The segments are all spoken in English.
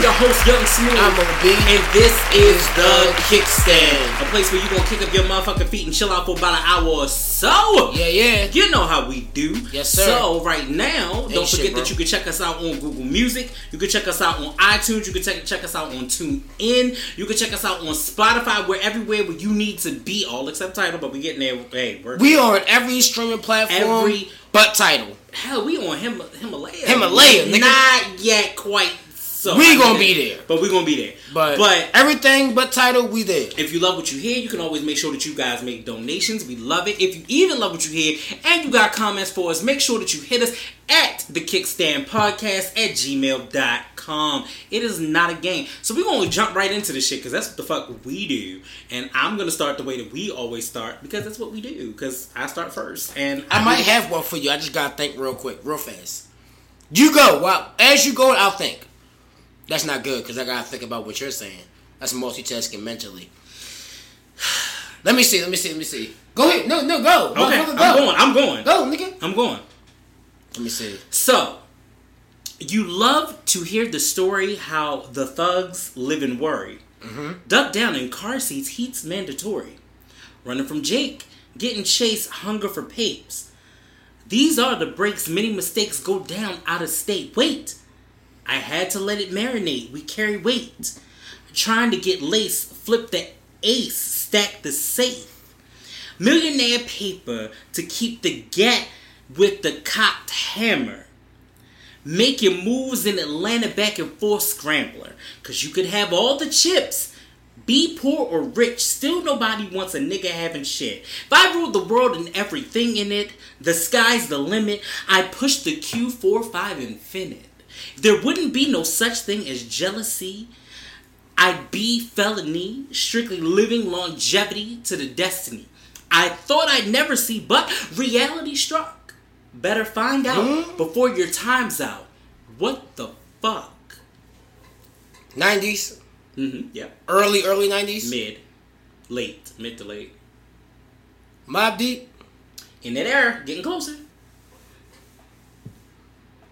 up, y'all? I am your host, Young Smooth. I'm OB. And this is The Kickstand. A place where you gonna kick up your motherfucking feet and chill out for about an hour or so. Yeah, yeah. You know how we do. Yes, sir. So, right now, don't forget bro. that you can check us out on Google Music. You can check us out on iTunes. You can check, check us out on TuneIn. You can check us out on Spotify. We're everywhere where you need to be, all except Tidal, but we getting there. Hey, we're. We are on every streaming platform. Every- but Tidal. Hell, we on Him- Himalaya. Himalaya, nigga. Not yet quite so. We I gonna be there. But we gonna be there. But, but everything but Tidal, we there. if you love what you hear, you can always make sure that you guys make donations. We love it. If you even love what you hear and you got comments for us, make sure that you hit us at the Kickstand Podcast at gmail.com. It is not a game. So we're gonna jump right into this shit because that's what the fuck we do. And I'm gonna start the way that we always start because that's what we do. Because I start first. And I might have one for you. I just gotta think real quick, real fast. You go. Well, as you go, I'll think. That's not good because I gotta think about what you're saying. That's multitasking mentally. Let me see. Let me see. Let me see. Go ahead. No, no, go. Okay, Motherfucker, I'm going. I'm going. Go, nigga. I'm going. Let me see. So, you love to hear the story how the thugs live in worry. Mm-hmm. Duck down in car seats, heat's mandatory. Running from Jake, getting chased, hunger for papes. These are the breaks many mistakes go down out of state. Wait, I had to let it marinate. We carry weight. Trying to get lace, flip the ace, stack the safe. Millionaire paper to keep the gat with the cocked hammer. Making moves in Atlanta back and forth scrambler. Cause you could have all the chips. Be poor or rich, still nobody wants a nigga having shit. If I ruled the world and everything in it, the sky's the limit, I push the Q45 infinite. If there wouldn't be no such thing as jealousy, I'd be felony, strictly living longevity to the destiny. I thought I'd never see, but reality struck. Better find out before your time's out. What the fuck? 90s, Mm-hmm. Yeah. early, early 90s. Mid. Late. Mid to late. Mobb Deep. In that era, getting closer.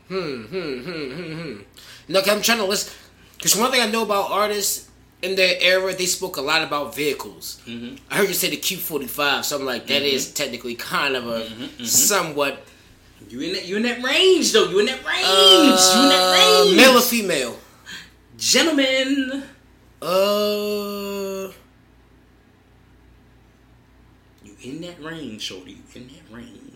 Hmm, hmm, hmm, hmm, hmm. I I'm trying to listen. Because one thing I know about artists in their era, they spoke a lot about vehicles. Mm-hmm. I heard you say the Q45, so I'm like, that is technically kind of a Mm-hmm, somewhat. You in that you in that range though. You in that range. you in that Uh, range. male or female? Gentlemen. Uh, You in that range, shorty. You in that range.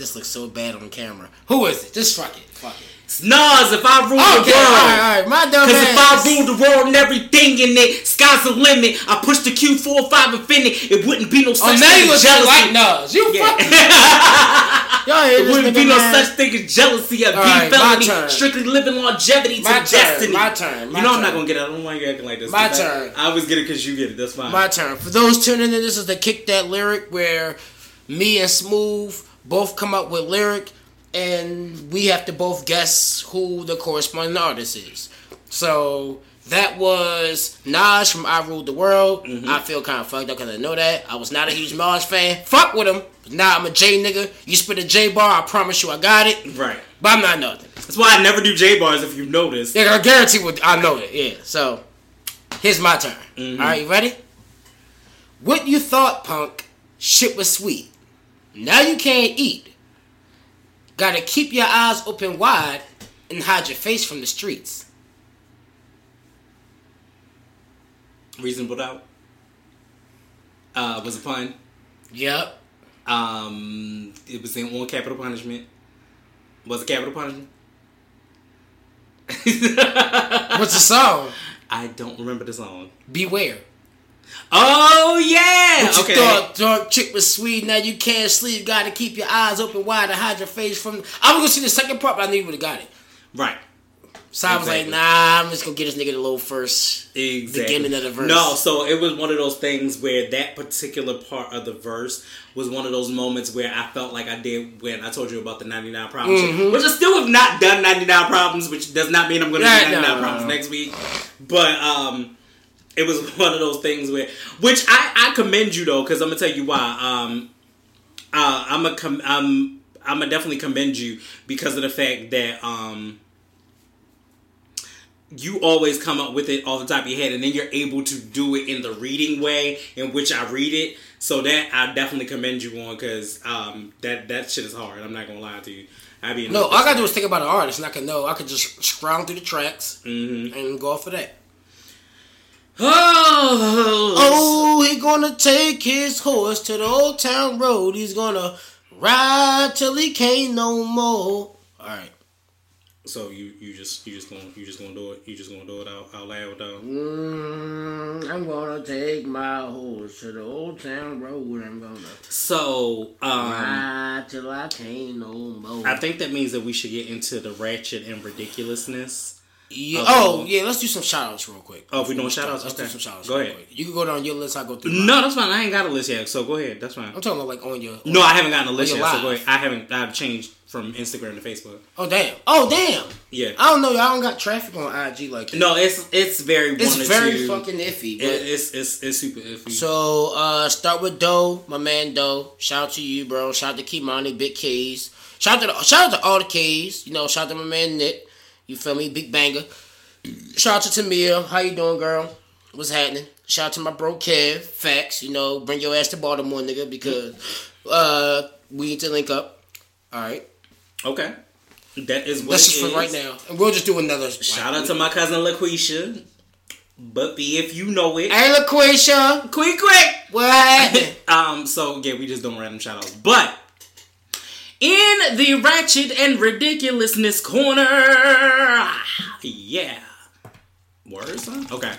This looks so bad on camera. Who is it? Just fuck it. Fuck it. It's Nas if I rule Okay, the world. alright, alright. My dumb Cause if I ass. ruled the world and everything in it, sky's the limit. I push the Q45 Infiniti. It wouldn't be no Oh, such now thing as jealousy. like Nas. You Yeah. fucking. Y'all hear It wouldn't be no such thing as jealousy. All be right, felony, strictly living longevity to My the turn, destiny. my turn, my you know I'm not gonna get it. I don't want you acting like this. My 'cause I- turn. I, always get it because you get it. That's fine. My turn. For those tuning in, this is the Kick That Lyric where me and Smooth both come up with lyric and we have to both guess who the corresponding artist is. So that was Nas from I Ruled the World. Mm-hmm. I feel kind of fucked up because I know that. I was not a huge Nas fan. Fuck with him. Now I'm a J nigga. You spit a J bar, I promise you I got it. right. But I'm not nothing. That's why I never do J bars. If you notice. Yeah, I guarantee what I know it. Yeah. So here's my turn. Mm-hmm. All right, you ready? What you thought, punk? Shit was sweet. Now you can't eat. Gotta keep your eyes open wide and hide your face from the streets. Reasonable doubt. Uh, was a pun. Yep. Um, it was in on capital punishment. Was it capital punishment? What's the song? I don't remember the song. Beware. Oh yeah. What you okay. thought dark chick was sweet, now you can't sleep. Gotta keep your eyes open wide to hide your face from. I was gonna see the second part, but I knew you would have got it. Right. So I was like, nah, I'm just gonna get this nigga the little first. Exactly. Beginning of the verse. No, so it was one of those things where that particular part of the verse was one of those moments where I felt like I did when I told you about the 99 problems, shit, which I still have not done 99 problems, which does not mean I'm to Right, do 99 no, no, problems no. next week. But um, it was one of those things where, which I, I commend you though, because I'm gonna tell you why. Um, uh, I'm a com- I'm. I'm gonna definitely commend you because of the fact that um you always come up with it off the top of your head and then you're able to do it in the reading way in which I read it. So that I definitely commend you on because um, that that shit is hard. I'm not gonna lie to you. I mean, no. All I gotta do is think about an artist, and I can know. I can just scroll through the tracks Mm-hmm. and go off of that. Oh, Oh, he gonna take his horse to the old town road. He's gonna ride till he can't no more. All right. So you you just you just gonna you just gonna do it you just gonna do it out, out loud though. Mm, I'm gonna take my horse to the old town road. I'm gonna So um, ride till I can't no more. I think that means that we should get into the ratchet and ridiculousness. Yeah. Okay. Oh, yeah. Let's do some shout outs real quick. Oh, if we doing shout outs? Let's Okay. do some shout outs. Go ahead. Quick. You can go down your list. I go through. mine. No, that's fine. I ain't got a list yet, so go ahead. That's fine. I'm talking about like on your. No, I haven't gotten a list yet, you're so go ahead. I haven't. I've changed from Instagram to Facebook. Oh damn. Oh damn. Yeah. I don't know. Y'all don't got traffic on IG like that. No, it's it's very It's very two. fucking iffy. It, it's it's it's super iffy. So uh start with Doe, my man Doe. Shout out to you, bro. Shout out to Kimani, Big Keys. Shout out to the, shout out to all the Keys. You know, shout out to my man Nick. You feel me? Big banger. Shout out to Tamia. How you doing, girl? What's happening? Shout out to my bro Kev. Facts. You know, bring your ass to Baltimore, nigga, because uh we need to link up. All right. okay, that is what That's it just for right now, and we'll just do another. Shout out to my cousin LaQuisha. But if you know it. Hey, LaQuisha. Quick, quick. What um, so yeah, we just doing random shout outs. But in the ratchet and ridiculousness corner, yeah. Words, huh? Okay.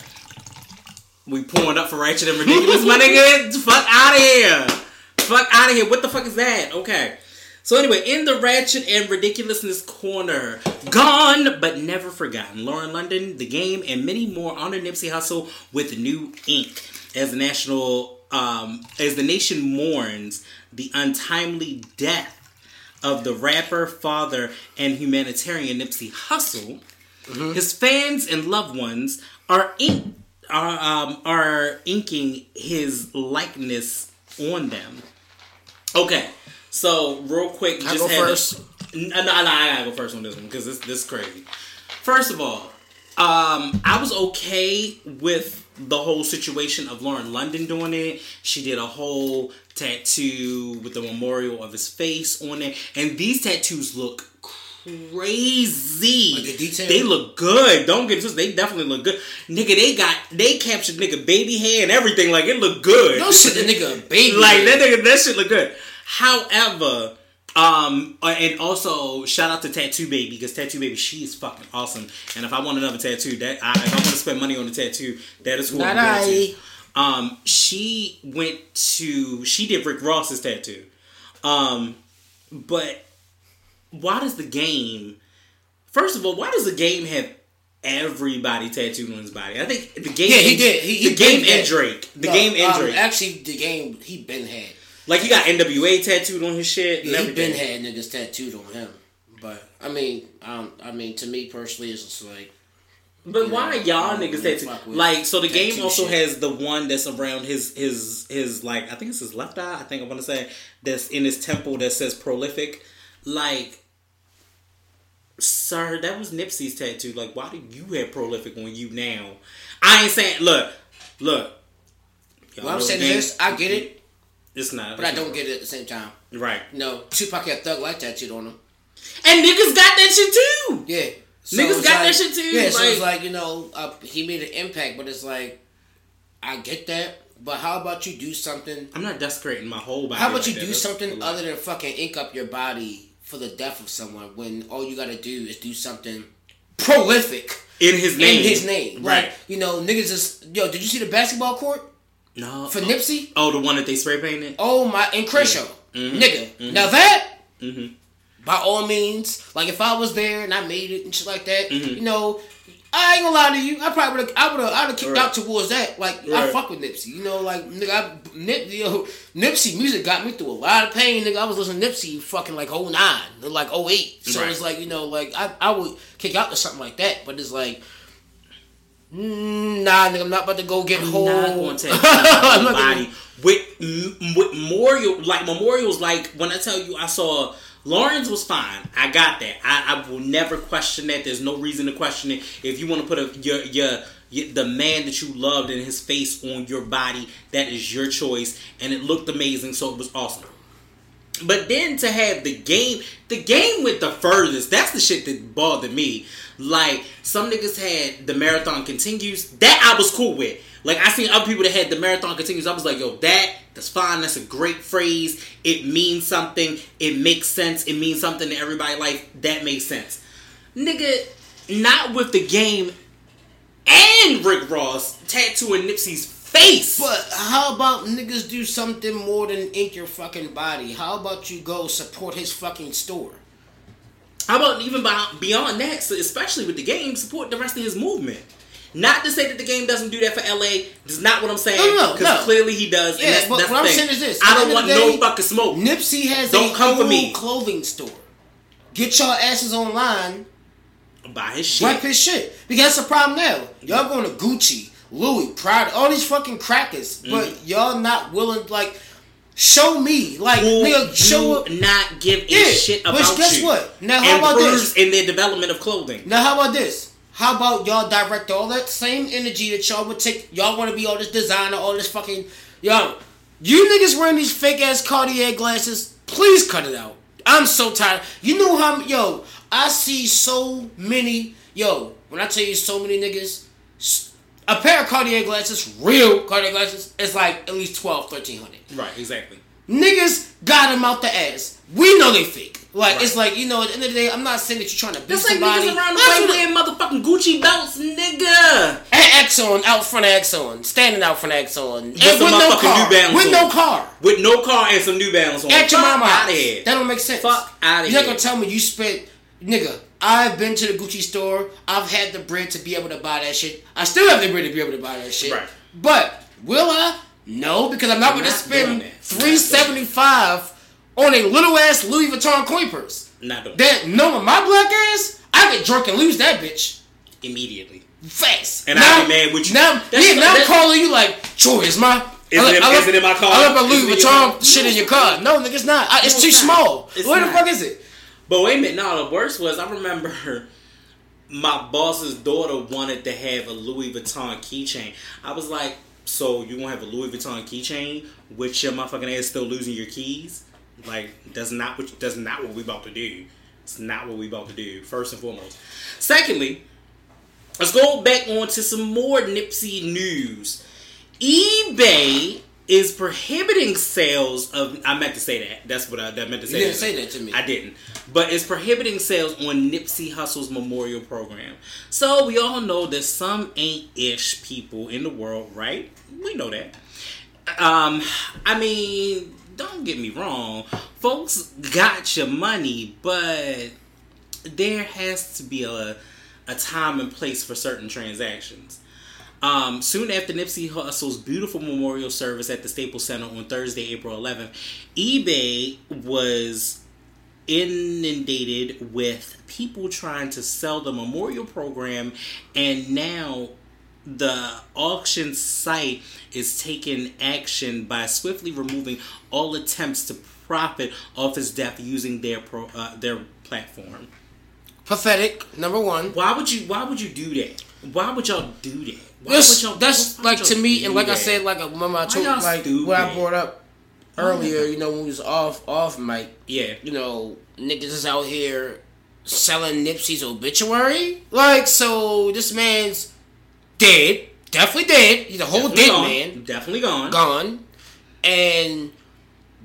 We pulling up for ratchet and ridiculous, my nigga. Fuck out of here. Fuck out of here. What the fuck is that? Okay. So anyway, in the ratchet and ridiculousness corner, gone but never forgotten. Lauren London, The Game, and many more honor Nipsey Hussle with new ink as the national um, as the nation mourns the untimely death of the rapper, father, and humanitarian Nipsey Hussle. His fans and loved ones are ink are um, are inking his likeness on them. Okay, so real quick, just go first? N- no, no, I gotta go first on this one because this this is crazy. First of all, um, I was okay with the whole situation of Lauren London doing it. She did a whole tattoo with the memorial of his face on it, and these tattoos look crazy. Like the detail? They look good. Don't get this. They definitely look good. Nigga, they got they captured nigga baby hair and everything. Like it looked good. Don't shit the nigga baby. like that nigga, that shit look good. However, um, uh, and also shout out to Tattoo Baby because Tattoo Baby she is fucking awesome. And if I want another tattoo, that I, if I want to spend money on a tattoo, that is who Not I'm going to. Um, she went to she did Rick Ross's tattoo. Um, but why does the game? First of all, why does the game have everybody tattooed on his body? I think the game. Yeah, he did. He- he the game and Drake. The No, game and um, Drake. Actually, the game he been had. Like he got NWA tattooed on his shit Yeah, he been had niggas tattooed on him. But I mean, um, I mean, to me personally, it's just like But why y'all don't niggas really tattoo? Like so, the game also shit. has the one that's around his his his like I think it's his left eye. I think I want to say that's in his temple that says prolific. Like, sir, that was Nipsey's tattoo. Like, why do you have prolific on you now? I ain't saying. Look, look. What I'm saying is this: I get it, It's not. but I don't get it at the same time. Right. No, Tupac had Thug Life tattooed on him. And niggas got that shit too. Yeah, so Niggas it's got that shit too, Yeah, so it's like- like you know, uh, he made an impact, but it's like, I get that, but how about you do something? I'm not desecrating my whole body. How about like you that. do That's something other than fucking ink up your body for the death of someone when all you gotta do is do something prolific in his name? in his name? right? Like, you know, niggas just yo. Did you see the basketball court no, for oh, Nipsey? Oh, the one that they spray painted. Oh my, and Crenshaw, Mhm. nigga. Now that. Mhm. By all means, like if I was there and I made it and shit like that, Mhm. you know, I ain't gonna lie to you. I probably would. I would have. I'd have kicked Right. out towards that. Like I fuck with Nipsey. You know, like nigga, I, Nip, yo, Nipsey music got me through a lot of pain. Nigga, I was listening to Nipsey fucking like 09, like 08. So Right. it's like you know, like I, I would kick out to something like that. But it's like, nah, nigga, I'm not about to go get I'm whole. not going to take I'm not gonna- body with m- with memorial like memorials. Like when I tell you, I saw Lauren's was fine. I got that. I, I will never question that. There's no reason to question it. If you want to put a your your the man that you loved and his face on your body, that is your choice, and it looked amazing, so it was awesome. But then to have the game, the game went the furthest. That's the shit that bothered me. Like some niggas had the marathon continues. That I was cool with. Like I seen other people that had the marathon continues. I was like, yo, that that's fine. That's a great phrase. It means something. It makes sense. It means something to everybody. Like that makes sense. Nigga, not with the game and Rick Ross tattooing Nipsey's face. But how about niggas do something more than ink your fucking body? How about you go support his fucking store? How about even beyond that, so especially with the game, support the rest of his movement? Not to say that the game doesn't do that for LA. That's not what I'm saying. No, no, Because no. clearly he does. Yeah, and that's, but that's what I'm saying is this. I don't want the no fucking smoke. Nipsey has Don't a come for me. clothing store. Get y'all asses online. Buy his shit. Rep his shit. Because that's the problem now. Y'all going to Gucci, Louis, Prada, all these fucking crackers, but Mm-hmm. y'all not willing like show me like Who nigga show up. not give a Yeah, shit which about guess you. what? Now, how about this? in their development of clothing. Now how about this? How about y'all direct all that same energy that y'all would take? Y'all want to be all this designer, all this fucking yo. You niggas wearing these fake ass Cartier glasses. Please cut it out. I'm so tired. You know how yo? I see so many yo. When I tell you so many niggas, a pair of Cartier glasses, real Cartier glasses, is like at least 12, 1300. Right, exactly. Niggas got them out the ass. We know they fake. Like Right. it's like you know at the end of the day, I'm not saying that you're trying to beat That's like somebody. niggas around the way wearing motherfucking Gucci belts, nigga. And Exxon out front of Exxon, standing out front of Exxon, and with, no car, New Balance with on. no car, With no car and some New Balance on. at your Fuck mama out of here. That don't make sense. Fuck outta You're not gonna tell me you spent, nigga. I've been to the Gucci store. I've had the bread to be able to buy that shit. I still have the bread to be able to buy that shit. Right. But will I? No, because I'm not gonna spend doing that. I'm not three doing seventy five on a little ass Louis Vuitton coin purse. Not doing That knowing my black ass, I get drunk and lose that bitch. immediately. Fast. And I'd be mad with you. Now, That's- yeah, now I'm calling you like, Troy, is my. Is I, it- I is left- it in my car? I left my Is Louis it in? Vuitton shit in your car. No, nigga, it's not. I, it's No, too it's not. small. It's Where the not. fuck is it? But wait a minute, no, the worst was I remember my boss's daughter wanted to have a Louis Vuitton keychain. I was like, so you gonna have a Louis Vuitton keychain with your motherfucking ass still losing your keys? Like that's not what that's not what we about to do. It's not what we about to do. First and foremost. Secondly, let's go back on to some more Nipsey news. eBay is prohibiting sales of. I meant to say that. That's what I that meant to say. You didn't that. say that to me. I didn't. But it's prohibiting sales on Nipsey Hussle's memorial program. So we all know that some ain't-ish people in the world, right? We know that. Um, I mean, don't get me wrong. Folks got your money, but there has to be a a time and place for certain transactions. Um, soon after Nipsey Hussle's beautiful memorial service at the Staples Center on Thursday, April 11th, eBay was inundated with people trying to sell the memorial program, and now the auction site is taking action by swiftly removing all attempts to profit off his death using their pro, uh, their platform. Pathetic. Number one. Why would you? Why would you do that? Why would y'all do that? Why This, would y'all, that's why like to y'all me, and like I said, like remember I told like what I brought up earlier. You know when we was off off mic. yeah, You know niggas is out here selling Nipsey's obituary. Like so, this man's dead. Definitely dead. He's a whole definitely dead gone. man. definitely gone. gone, and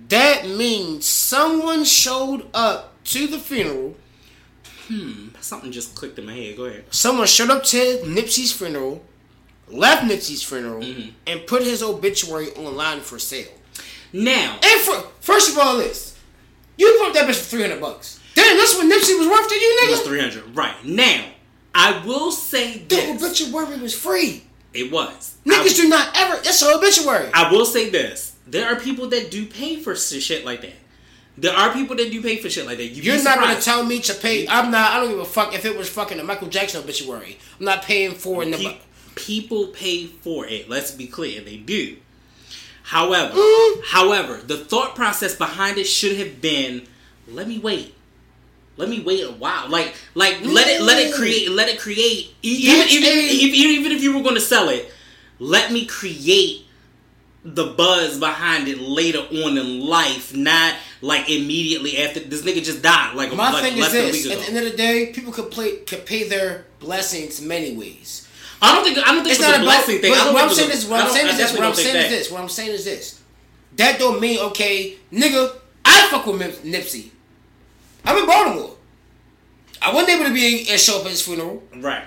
that means someone showed up to the funeral. Hmm. Something just clicked in my head. Go ahead. Someone showed up to Nipsey's funeral, left Nipsey's funeral, Mm-hmm. and put his obituary online for sale. Now, And for first of all, this you bought that bitch for three hundred bucks. Damn, that's what Nipsey was worth to you, it was three hundred. Right now, I will say this: The obituary was free. it was. Niggas I, do not ever. That's an obituary. I will say this: there are people that do pay for shit like that. There are people that do pay for shit like that. Be You're not gonna tell me to pay. I'm not. I don't give a fuck if it was fucking a Michael Jackson obituary. I'm not paying for it. Pe- people pay for it. Let's be clear, they do. However, Mm. however, the thought process behind it should have been let me wait. Let me wait a while. Like, like let it let it create let it create. Even even, even even if you were going to sell it, let me create the buzz behind it later on in life, not like immediately after this nigga just died. Like My like thing is a this: at the end of the day, people could play could pay their blessings many ways. I don't think I don't think It's it's, not a blessing thing. I But don't what I'm saying is, what I'm saying is this. What I'm saying is this. What I'm saying is this. That don't mean okay, nigga. I fuck with Nip- Nipsey. I'm in Baltimore. I wasn't able to be and show up at his funeral. Right.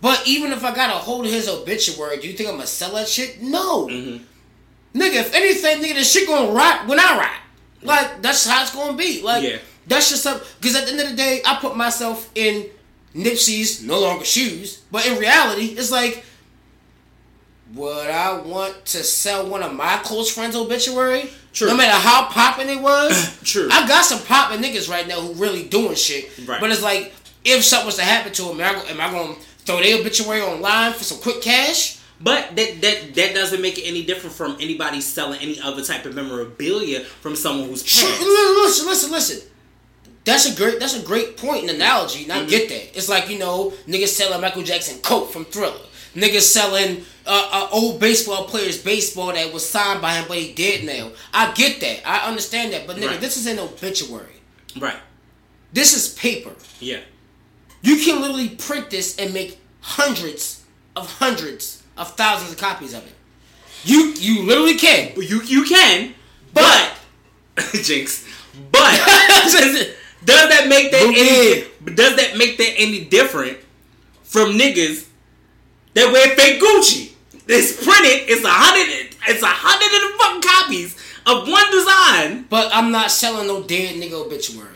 But even if I got a hold of his obituary, do you think I'm gonna sell that shit? No. Mm-hmm. Nigga, if anything, nigga, this shit gonna rot when I rock. Like, that's how it's gonna be. Like, Yeah. that's just something. Because at the end of the day, I put myself in Nipsey's no longer shoes. But in reality, it's like, would I want to sell one of my close friends' obituary? True. No matter how popping it was. True. I got some popping niggas right now who really doing shit. Right. But it's like, if something was to happen to him, am I, am I gonna throw their obituary online for some quick cash? But that that that doesn't make it any different from anybody selling any other type of memorabilia from someone who's passed. listen, listen, listen. That's a great. That's a great point and analogy. And Mm-hmm. I get that. It's like you know, niggas selling Michael Jackson coat from Thriller. Niggas selling uh, uh, old baseball players baseball that was signed by him, but he dead now. I get that. I understand that. But nigga, Right. this is an obituary. Right. This is paper. Yeah. You can literally print this and make hundreds of hundreds of thousands of copies of it. You you literally can. You you can, but jinx. But does that make that any? Does that make that any different from niggas that wear fake Gucci? It's printed. It's a hundred. It's a hundred and fucking copies of one design. But I'm not selling no dead nigga obituary.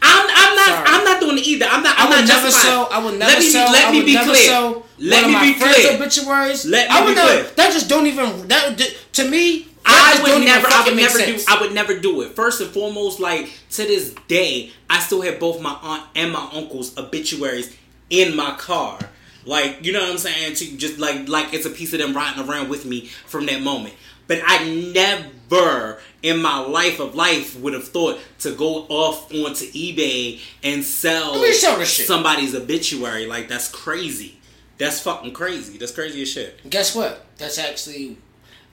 I'm, I'm not. Sorry. I'm not doing it either. I'm not. I I'm would not never justifying. sell. I would never let me sell. Be, let I me be clear. Sell let one me of my be friends' clear. obituaries. Let I me would be never. clear. That just don't even. That to me. I would never. I would never sense. do. I would never do it. First and foremost, like to this day, I still have both my aunt and my uncle's obituaries in my car. Like you know what I'm saying? To just like like it's a piece of them riding around with me from that moment. But I never in my life of life would have thought to go off onto eBay and sell sell this shit. somebody's obituary. Like that's crazy. That's fucking crazy. That's crazy as shit. Guess what? That's actually.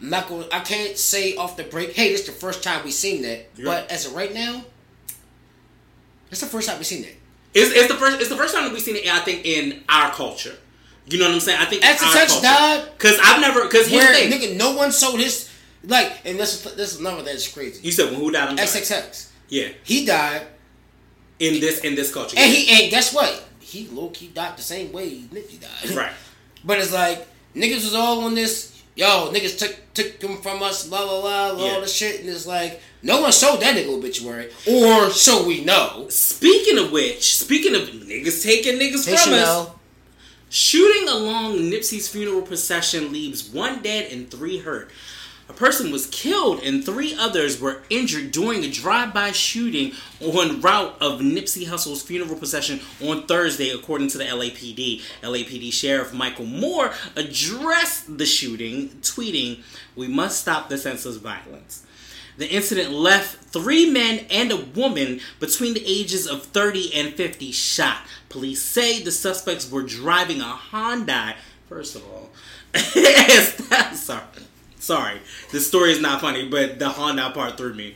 I'm not going. I can't say off the break. Hey, this is the first time we've seen that. Yeah. But as of right now, it's the first time we've seen that. It's, it's the first. It's the first time that we've seen it. I think in our culture. You know what I'm saying? I think After Tex died, because I've never. Because here's the thing. nigga, no one sold his. Like, and this is this is another that's crazy. You said when who died? I'm sorry. XXX. Yeah, He died, in this in this culture. and he and guess what? He low key died the same way Nipsey died. right. But it's like niggas was all on this. Yo, niggas took took them from us. Blah blah blah. blah Yeah. All the shit, and it's like no one sold that nigga obituary, or so we know. Speaking of which, speaking of niggas taking niggas They from should us, shooting along Nipsey's funeral procession leaves one dead and three hurt. A person was killed and three others were injured during a drive-by shooting on route of Nipsey Hussle's funeral procession on Thursday, according to the LAPD. LAPD Sheriff Michael Moore addressed the shooting, tweeting, "We must stop the senseless violence." The incident left three men and a woman between the ages of 30 and 50 shot. Police say the suspects were driving a Hyundai. First of all, sorry, sorry, the story is not funny, but the Honda part threw me.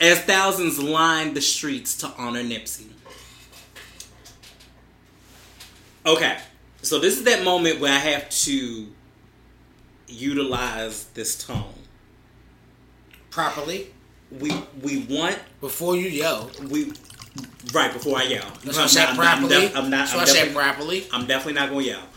As thousands lined the streets to honor Nipsey. Okay, so this is that moment where I have to utilize this tone. properly We we want before you yell. we right before I yell. That's what I said I'm, properly. def- I'm not. That's I'm, what I said properly. I'm definitely not going to yell.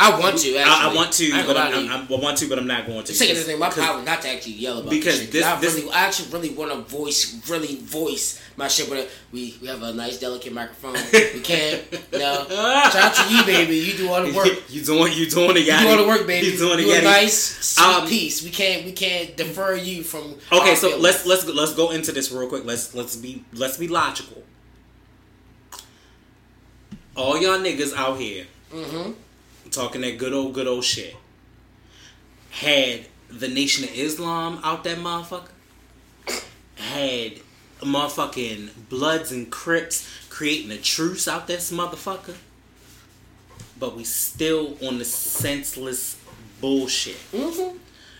I want to. Actually. I, I want to, I but I'm, lie to you. I'm, I want to, but I'm not going to. This thing. My power not to actually yell about because this this- I this- really, I actually really want to voice, really voice my shit. But we we have a nice, delicate microphone. We can't. Know, shout out to you, baby. You do all the work. you doing you doing it, You do all the work, baby. You doing it, you a nice, sweet Um, piece. We can't, we can't defer you from. Okay, so feelings. let's let's let's go into this real quick. Let's let's be let's be logical. All y'all niggas out here Mm-hmm. Talking that good old good old shit. Had the Nation of Islam out that motherfucker. Had motherfucking Bloods and Crips creating a truce out this motherfucker. But we still on the senseless bullshit. Mm-hmm.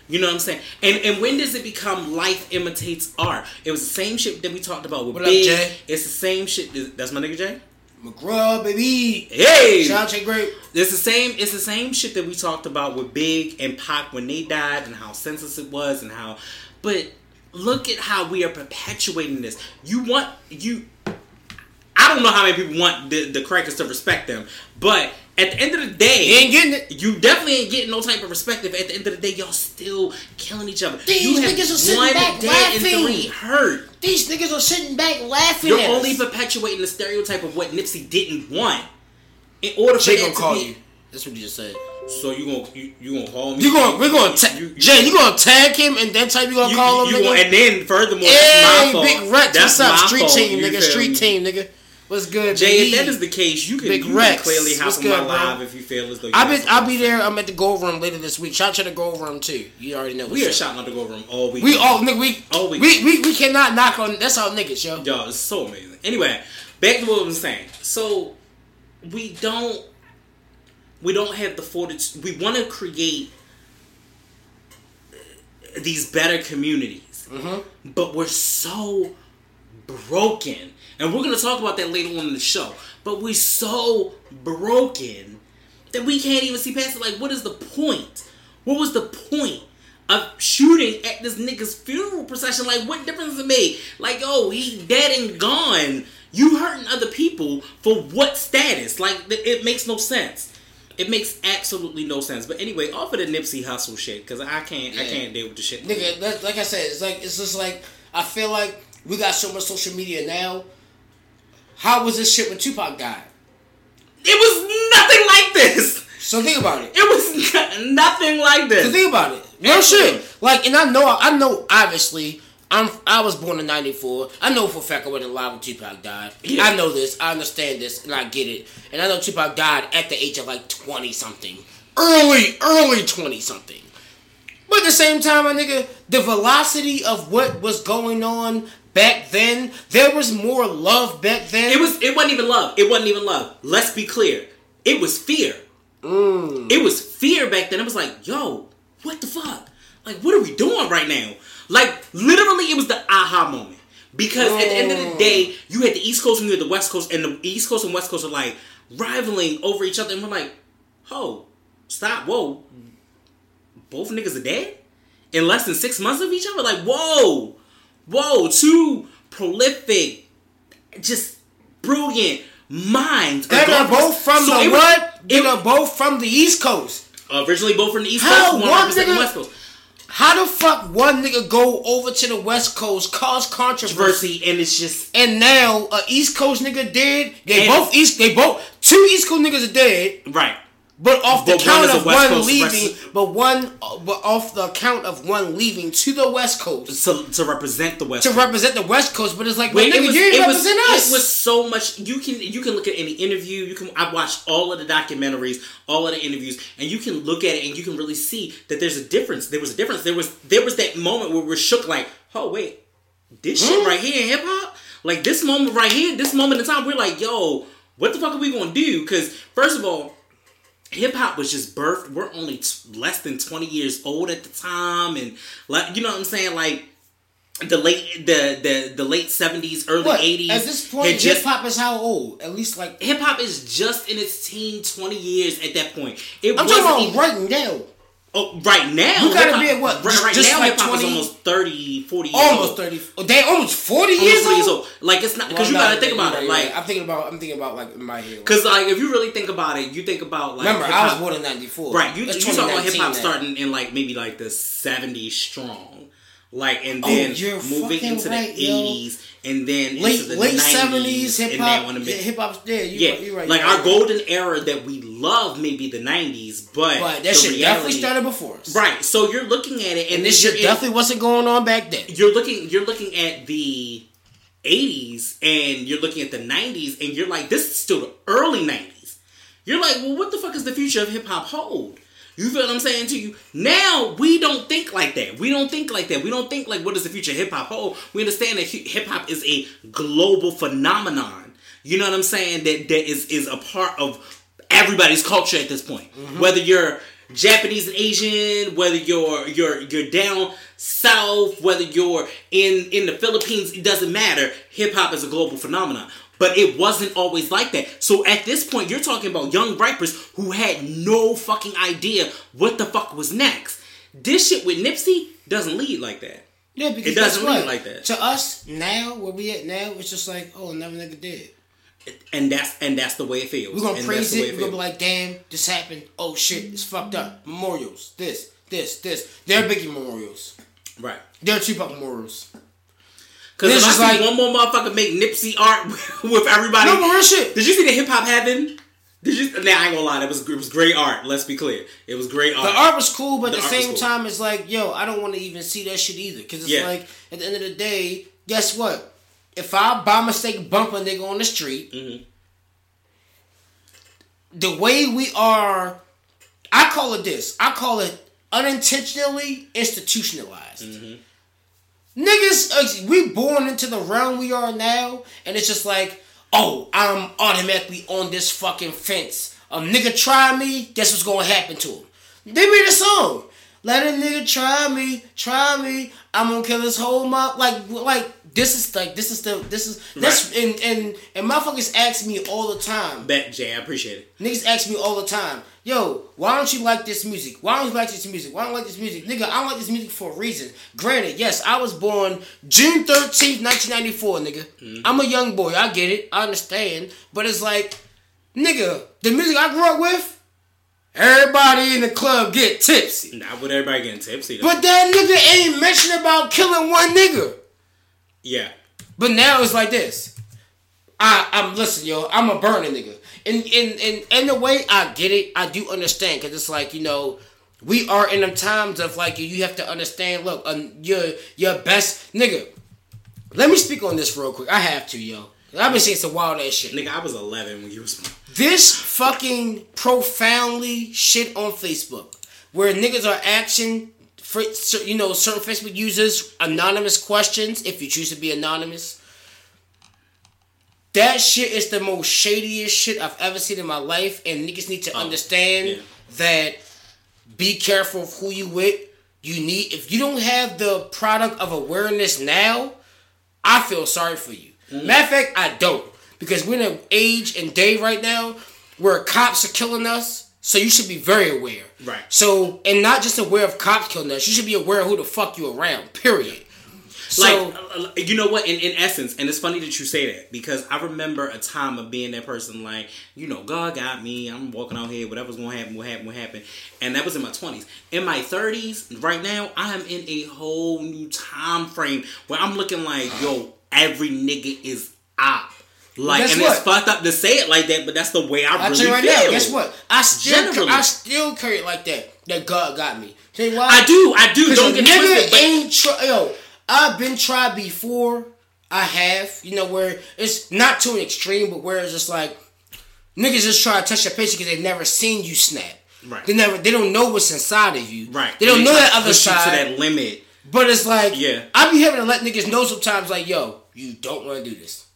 You know what I'm saying? And and when does it become life imitates art? It was the same shit that we talked about with What up, Big. Jay? It's the same shit. That's my nigga Jay. McGraw, baby. Hey, Shout out to Great. it's the same. It's the same shit that we talked about with Big and Pac when they died, and how senseless it was, and how. But look at how we are perpetuating this. You want you. I don't know how many people want the the crackers to respect them, but at the end of the day, You ain't getting it. you definitely ain't getting no type of respect if at the end of the day y'all still killing each other. These you have niggas are sitting back dead and laughing. three hurt. These niggas are sitting back laughing You're at only us. perpetuating the stereotype of what Nipsey didn't want. In order for Jay that gonna to call be, you. That's what you just said. So you gonna you, you gonna call me? You gonna we're gonna ta- You- you- Jay, you gonna tag him and then tell you gonna you, call you him gonna- nigga? and then furthermore, hey, that's my fault. Big Rex, That's what's up? Street fault, team, you nigga. Street me? team, nigga. What's good, Jay, if that is the case, you can, Big you Rex, can clearly hop what's on good, my bro? live if you feel as though I'll be I'll be there. I'm at the Gold Room later this week. Shout out to the Gold Room too. You already know. We are shouting out the Gold Room all week. We all nigga. We All week. we, we we cannot knock on. That's all niggas, yo. Yo, it's so amazing. Anyway, back to what I was saying. So we don't we don't have the fortitude. We want to create these better communities, Mm-hmm. but we're so broken, and we're gonna talk about that later on in the show. But we're so broken that we can't even see past it. Like, what is the point? What was the point? Of shooting at this nigga's funeral procession, like what difference does it make? Like, oh, he dead and gone. You hurting other people for what status? Like, th- it makes no sense. It makes absolutely no sense. But anyway, off of the Nipsey Hussle shit, because I can't, I can't deal with the shit. Nigga, like I said, it's like it's just like I feel like we got so much social media now. How was this shit when Tupac died? It was nothing like this. So think about it. It was n- nothing like this. So think about it. Real Absolutely. shit. Like, and I know, I know. Obviously, I'm. I was born in '94. I know for a fact I wasn't alive when Tupac died. Yeah. I know this. I understand this, and I get it. And I know Tupac died at the age of like twenty something, early, early twenty something. But at the same time, my nigga, the velocity of what was going on back then, there was more love back then. It was. It wasn't even love. It wasn't even love. Let's be clear. It was fear. Mm. It was fear back then. It was like, yo, what the fuck? Like, what are we doing right now? Like, literally, it was the aha moment. Because at the end of the Mm. day, you had the East Coast and you had the West Coast, and the East Coast and West Coast are like rivaling over each other. And we're like, ho, stop, whoa. Both niggas are dead? In less than six months of each other? Like, whoa, whoa, two prolific, just brilliant minds. They gone are both from So the it what? They it- are both from the East Coast. Originally both from the East How? Coast, one One the West Coast. How the fuck one nigga go over to the West Coast, cause controversy, Controversy, and it's just and now a East Coast nigga dead? They both East, they both two East Coast niggas are dead, right. But off the But count of one Coast leaving, rest- but one, but off the count of one leaving to the West Coast To, to represent the West to Coast. represent the West Coast. But it's like, Wait, well, it was, you ain't it was, us. it was so much. You can you can look at any interview. You can I've watched all of the documentaries, all of the interviews, and you can look at it and you can really see that there's a difference. There was a difference. There was there was that moment where we're shook, like, oh wait, this shit Hmm? right here in hip hop, like this moment right here, this moment in time, we're like, yo, what the fuck are we gonna do? Because first of all. Hip hop was just birthed. We're only t- less than twenty years old at the time, and like you know what I'm saying. Like the late the the the late seventies, early eighties. At this point, hip hop is how old? At least like hip hop is just in its teen, twenty years at that point. It I'm wasn't talking even, about right now. Oh, right now. You gotta be at what? Right, right Just now, like hip hop is almost 30, 40 years Almost thirty. Oh, they almost forty Almost years 40 years old. old. Like it's not because Well, you gotta think about right, it. Like right. I'm thinking about. I'm thinking about like in my head. because like if you really think about it, you think about like Remember, I hip-hop- was born in '94. Right, you, you That's talking about hip hop starting in like maybe like the seventies strong, like and Oh, then you're moving into the eighties and then into Late the late 90s, seventies hip hop. Hip hop's there. You, yeah, you're right. like you're our right. golden era that we love, maybe the nineties, but But that shit reality- definitely started before us. Right, so you're looking at it, and, And this shit in- definitely wasn't going on back then. you're looking you're looking at the 80s and you're looking at the 90s and you're like this is still the early 90s you're like well what the fuck is the future of hip-hop hold You feel what I'm saying to you? Now we don't think like that. We don't think like that. We don't think like what is the future of hip hop hold? We understand that hip hop is a global phenomenon. You know what I'm saying? That that is is a part of everybody's culture at this point. Mm-hmm. Whether you're Japanese and Asian, whether you're you're you're down south, whether you're in in the Philippines, it doesn't matter. Hip hop is a global phenomenon. But it wasn't always like that. So at this point, you're talking about young rappers who had no fucking idea what the fuck was next. This shit with Nipsey doesn't lead like that. Yeah, because it doesn't lead like that. To us now, where we at now, it's just like, oh, another nigga did. And that's and that's the way it feels. We're gonna praise it. We're gonna be like, damn, this happened. Oh shit, mm-hmm. it's fucked up. Memorials, this, this, this. They're Biggie memorials. Right. They're Tupac memorials. Cause if I see like, one more motherfucker make Nipsey art with everybody. No, more shit. Did you see the hip hop heaven? Did you? Nah, I ain't gonna lie. That was it was great art. Let's be clear. It was great art. The art was cool, but the at the same cool. time, it's like, yo, I don't want to even see that shit either. Cause it's yeah. like, at the end of the day, guess what? If I by mistake bump a nigga on the street, mm-hmm. the way we are, I call it this. I call it unintentionally institutionalized. Mm-hmm. Niggas, uh, we born into the realm we are now, and it's just like, oh, I'm automatically on this fucking fence. A nigga try me, guess what's gonna happen to him? They made a song. Let a nigga try me, try me. I'm gonna kill his whole mob. Like, like this is like this is the this is this right. and and and motherfuckers ask me all the time. Bet Jay, I appreciate it. Niggas ask me all the time, yo, why don't you like this music? Why don't you like this music? Why don't you like this music? Nigga, I don't like this music for a reason. Granted, yes, I was born June 13th, 1994, nigga. Mm-hmm. I'm a young boy, I get it, I understand. But it's like, nigga, the music I grew up with, Everybody in the club get tipsy. Not with everybody getting tipsy. Though. But that nigga ain't mentioning about killing one nigga. Yeah. But now it's like this. I I'm listen, yo. I'm a burning nigga. and in in in a way, I get it. I do understand because it's like you know. We are in them times of like you have to understand. Look, uh, your your best nigga. Let me speak on this real quick. I have to, yo. I've been seeing some wild ass shit. Nigga, I was 11 when you was. This fucking profoundly shit on Facebook, where niggas are action for you know certain Facebook users anonymous questions if you choose to be anonymous. That shit is the most shadiest shit I've ever seen in my life, and niggas need to oh, understand yeah. that be careful of who you with. You need if you don't have the product of awareness now, I feel sorry for you. Mm-hmm. Matter of fact, I don't because we're in an age and day right now where cops are killing us so you should be very aware. Right. So and not just aware of cops killing us. You should be aware of who the fuck you around. Period. So, like uh, you know what? In, in essence, and it's funny that you say that because I remember a time of being that person. Like you know, God got me. I'm walking out here. Whatever's gonna happen, what happen, what happen. And that was in my twenties. In my thirties, right now, I am in a whole new time frame where I'm looking like, yo, every nigga is op. Like, and what? it's fucked up to say it like that, but that's the way I I'll really right feel. Now, guess what? I still, Generally. I still carry it like that. That God got me. You why? I do, I do. Don't get nigga twisted. But... Ain't try, yo, I've been tried before. I have, you know, where it's not to an extreme, but where it's just like niggas just try to touch your face because they've never seen you snap. Right. They never. They don't know what's inside of you. Right. They don't they know that other side. to that limit. But it's like, yeah, I be having to let niggas know sometimes, like, yo, you don't want to do this.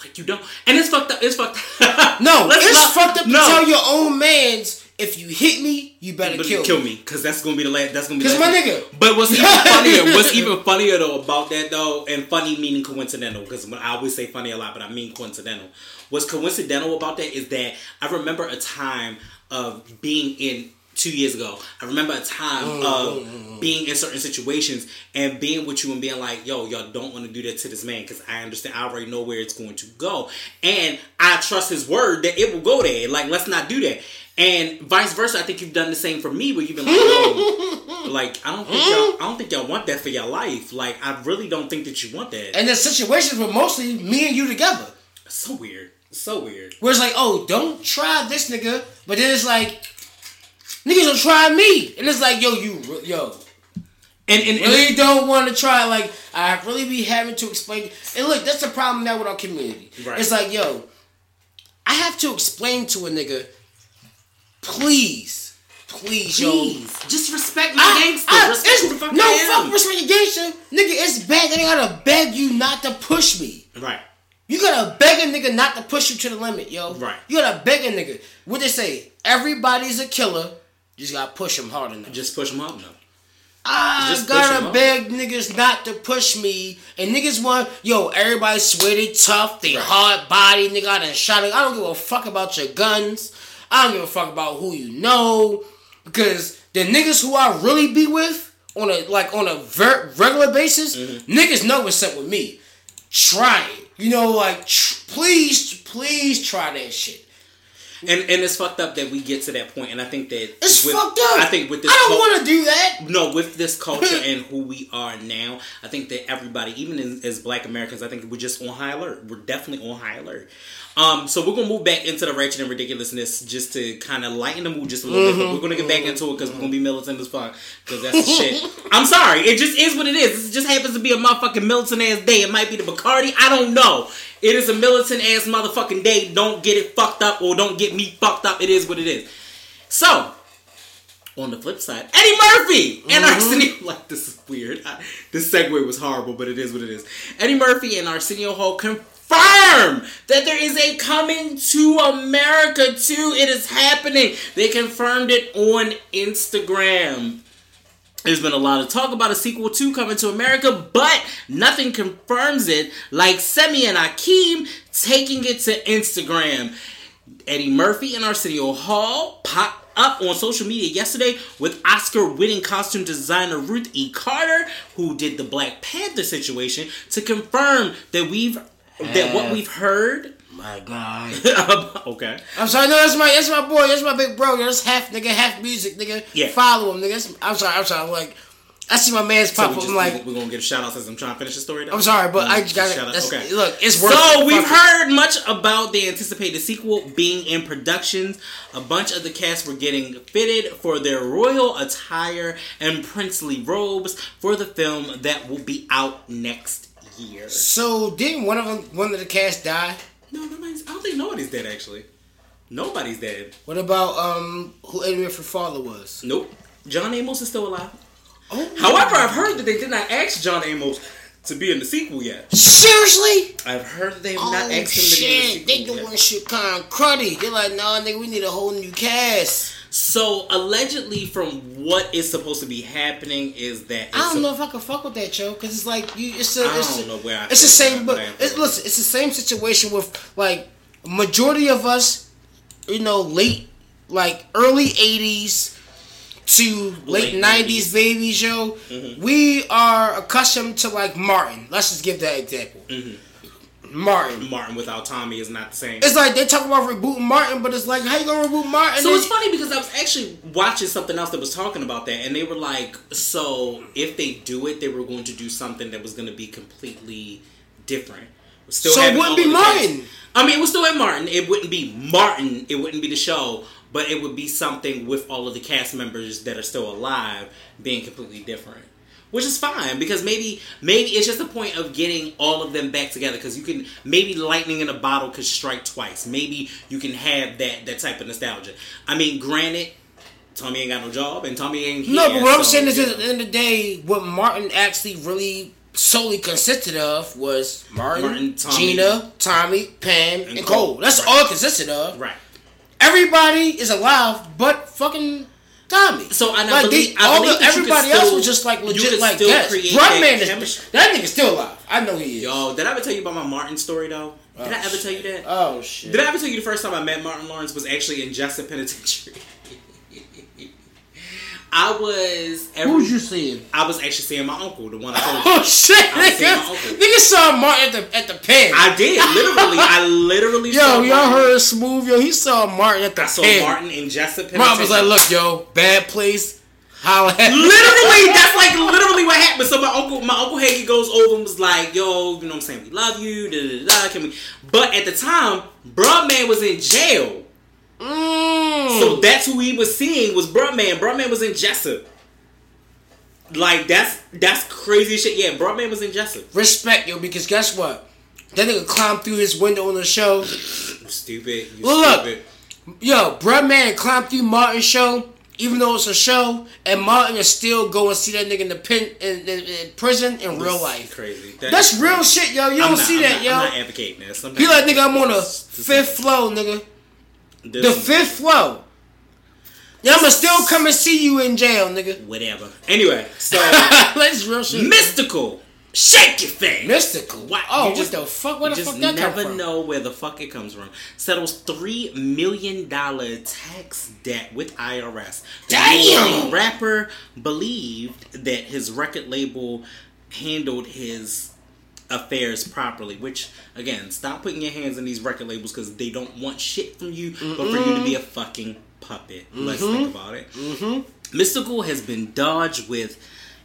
Like you don't, and it's fucked up. It's fucked. Up. no, Let's it's not, fucked up no. to tell your own man's if you hit me, you better you kill, kill me. Because that's gonna be the last. That's gonna be. Because my nigga. But what's even funnier? what's even funnier though about that though, and funny meaning coincidental. Because I always say funny a lot, but I mean coincidental. What's coincidental about that is that I remember a time of being in two years ago. I remember a time mm, of mm, mm, being in certain situations and being with you and being like, yo, y'all don't want to do that to this man because I understand, I already know where it's going to go. And I trust his word that it will go there. Like, let's not do that. And vice versa, I think you've done the same for me, where you've been like, "Yo, like I don't think y'all, I don't think y'all want that for your life. Like I really don't think that you want that." And the situations were mostly me and you together. So weird. So weird. Where it's like, "Oh, don't try this nigga," but then it's like, Niggas will try me, and it's like, yo, you, yo. And, and, and really don't want to try. Like I really be having to explain. And look, that's the problem now with our community. Right. It's like, yo, I have to explain to a nigga, please please, yo. Just respect my I- gangster. I- respect it's- who the fuck no, I am. fuck respect your gangster. Nigga, it's bad that I gotta beg you not to push me. Right. You gotta beg a nigga not to push you to the limit, yo. Right. You gotta beg a nigga. What they say? Everybody's a killer. You just gotta push them hard enough. Just push them up now. I just gotta beg niggas not to push me. And niggas want, yo, everybody swear they tough, they Right. hard body, nigga. I done shot it. I don't give a fuck about your guns. I don't give a fuck about who you know. Because the niggas who I really be with on a like on a ver- regular basis, Mm-hmm. niggas know what's up with me. Try it. You know, like tr- please, please try that shit. And and it's fucked up that we get to that point, and I think that It's with- fucked up. I think with this, I don't want to do that. no, with this culture and who we are now, I think that everybody, even as, as Black Americans, I think we're just on high alert. We're definitely on high alert. Um, so we're gonna move back into the wretched and ridiculousness just to kind of lighten the mood just a little bit. But we're gonna get back into it because we're gonna be militant as fuck because that's the shit. I'm sorry, it just is what it is. It just happens to be a motherfucking militant ass day. It might be the Bacardi. I don't know. It is a militant ass motherfucking day. Don't get it fucked up or don't get me fucked up. It is what it is. So on the flip side, Eddie Murphy and mm-hmm. Arsenio. Like this is weird. I, this segue was horrible, but it is what it is. Eddie Murphy and Arsenio Hall confirm that there is a coming to America too. It is happening. They confirmed it on Instagram. There's been a lot of talk about a sequel to Coming to America, but nothing confirms it. Like Semmi and Akeem taking it to Instagram. Eddie Murphy and Arsenio Hall popped up on social media yesterday with Oscar winning costume designer Ruth E. Carter, who did the Black Panther situation, to confirm that we've that what we've heard. My God. okay. I'm sorry, no, that's my that's my boy, that's my big bro. That's half nigga, half music, nigga. Yeah. Follow him, nigga. That's, I'm sorry, I'm sorry. I'm like, I see my man's So pop we up. I'm like, we're gonna give a shout out since I'm trying to finish the story. Though? I'm sorry, but I Just just got out. that's Okay. look, it's worth. So it. we've Fuck heard much about the anticipated sequel being in production. A bunch of the cast were getting fitted for their royal attire and princely robes for the film that will be out next year. So didn't one of them, one of the cast die? No, nobody's. I don't think nobody's dead. Actually, nobody's dead. What about um who Eddie Murphy's father was? Nope. John Amos is still alive. Oh, However, I've heard that they did not ask John Amos to be in the sequel yet. seriously? I've heard that they have Oh not asked him to be in the they sequel doing yet. shit kind of cruddy. They're like, nah, nigga, we need a whole new cast. So allegedly, from what is supposed to be happening, is that I don't a- know if I can fuck with that, yo, because it's like you. It's a. I it's don't a- know where I It's the same, but it's, listen, it's the same situation with like majority of us, you know, late, like early '80s to late, Late '90s babies, yo. Mm-hmm. We are accustomed to like Martin. Let's just give that example. Mm-hmm. Martin. Martin without Tommy is not the same. It's like they talk about rebooting Martin, but it's like, how you gonna reboot Martin? So And it's funny because I was actually watching something else that was talking about that, and they were like, so if they do it, they were going to do something that was going to be completely different. Still So it wouldn't be of the cast. Martin. I mean, it would still have Martin. It wouldn't be Martin. It wouldn't be the show, but it would be something with all of the cast members that are still alive being completely different. Which is fine because maybe maybe it's just a point of getting all of them back together because you can maybe lightning in a bottle could strike twice. Maybe you can have that that type of nostalgia. I mean, granted, Tommy ain't got no job and Tommy ain't here. No, but what I'm saying is, at the end of the day, what Martin actually really solely consisted of was Martin, Martin, Tommy, Gina, Tommy, Pam, and, and Cole. Cole. That's Right. all it consisted of. right. Everybody is alive, but fucking Tommy. So, and I like believe- they, I all believe the, that you could everybody else still- was just like legit, like still yes. Run man that is chemistry. that nigga's still alive. I know he is. Yo, did I ever tell you about my Martin story though? Did I oh, ever tell you that? Oh shit. Did I ever tell you the first time I met Martin Lawrence was actually in Jessup Penitentiary? I was every, Who's you seeing? I was actually seeing my uncle, the one I told oh, you. Oh shit, I was nigga! Nigga saw Martin at the at the pen. I did literally. I literally. yo, saw y'all Martin. heard smooth? Yo, he saw Martin at the I saw pen. Martin and Jessica. Mom was like, "Look, yo, bad place. Holla at me." literally, that's like literally what happened. So my uncle, my uncle Hagee goes over and was like, "Yo, you know what I'm saying? We love you." Da, da, da, can we? But at the time, Bruh Man was in jail. Mm. So that's who he was seeing was Bruh Man. Broadman was in Jessup. Like that's that's crazy shit. Yeah, Bruh Man was in Jessup. respect, yo, because guess what? That nigga climbed through his window on the show. Stupid. You Well, look. stupid. Yo, bruh man climbed through Martin's show. even though it's a show, and Martin is still going and see that nigga in the pen in, in, in prison in real life. Crazy. That's real shit, yo. You I'm don't not- see I'm that, not, yo. I'm not advocating this. I'm He like, nigga, I'm on the fifth floor, nigga. This The fifth floor. I'ma still come and see you in jail, nigga. Whatever. Anyway, so let's real shit. Mystikal. Shake your thing. Mystikal. What? Oh, You what the fuck? Where You the just fuck that come from? never know where the fuck it comes from. Settles three million dollar tax debt with IRS. The Damn! Orleans rapper believed that his record label handled his affairs properly. Which again, stop putting your hands in these record labels because they don't want shit from you, but for you to be a fucking puppet. Let's think about it. Mm-hmm. Mystikal has been dodged with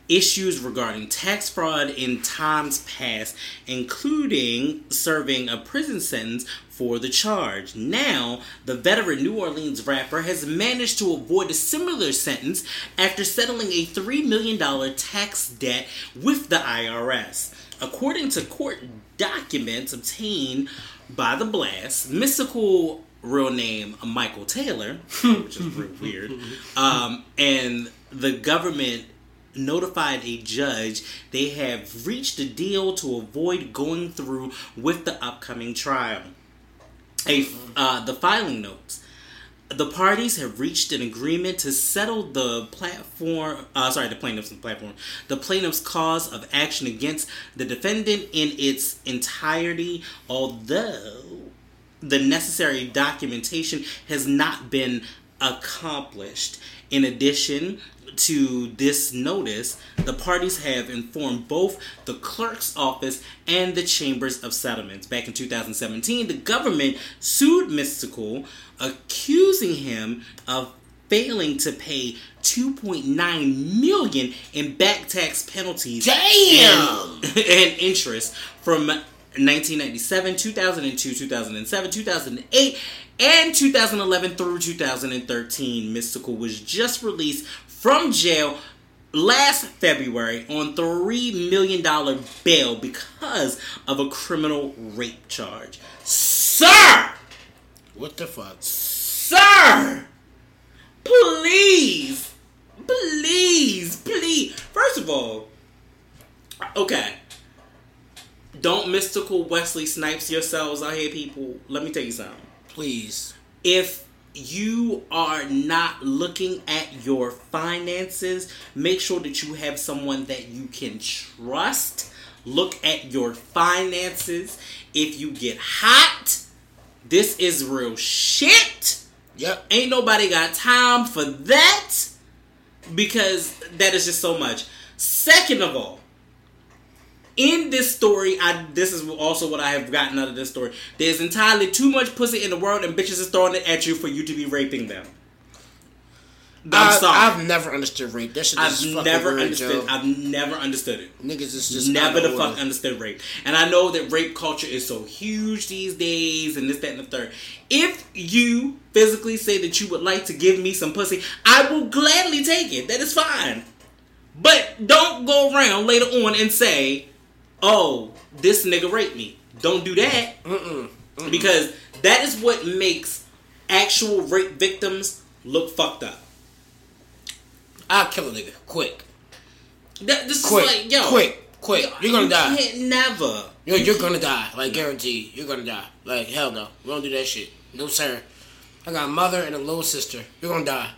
issues regarding tax fraud in times past, including serving a prison sentence for the charge. Now, the veteran New Orleans rapper has managed to avoid a similar sentence after settling a $3 million tax debt with the IRS. According to court documents obtained by the blast, Mystikal real name Michael Taylor, which is real weird, um, and the government notified a judge they have reached a deal to avoid going through with the upcoming trial. A, uh, the filing notes. The parties have reached an agreement to settle the platform. Uh, sorry, the plaintiff's platform. The plaintiff's cause of action against the defendant in its entirety, although the necessary documentation has not been accomplished. In addition to this notice, the parties have informed both the clerk's office and the chambers of settlements. Back in 2017, the government sued Mystikal, accusing him of failing to pay 2.9 million in back tax penalties Damn! and, and interest from 1997, 2002, 2007, 2008, and 2011 through 2013. Mystikal was just released from jail last February on $3 million bail because of a criminal rape charge. Sir! What the fuck? Sir! Please! Please! Please! First of all, okay. Don't Mystikal Wesley Snipes yourselves out here, people. Let me tell you something. Please. If you are not looking at your finances, make sure that you have someone that you can trust. Look at your finances. If you get hot, this is real shit. Yep. Ain't nobody got time for that because that is just so much. Second of all, in this story, I this is also what I have gotten out of this story. There's entirely too much pussy in the world, and bitches is throwing it at you for you to be raping them. I'm I, sorry. I've never understood rape. That shit is I've never weird, understood. I've never understood it. Niggas is just never the fuck understood rape. And I know that rape culture is so huge these days and this, that, and the third. If you physically say that you would like to give me some pussy, I will gladly take it. That is fine. But don't go around later on and say, oh, this nigga raped me. Don't do that. Mm-mm. Mm-mm. Because that is what makes actual rape victims look fucked up. I'll kill a nigga quick, That, this quick, is like, yo. quick, quick. You're gonna you die. Can't never. Yo, you're gonna die. Like guarantee, you're gonna die. Like hell no, we don't do that shit. No sir. I got a mother and a little sister. You're gonna die.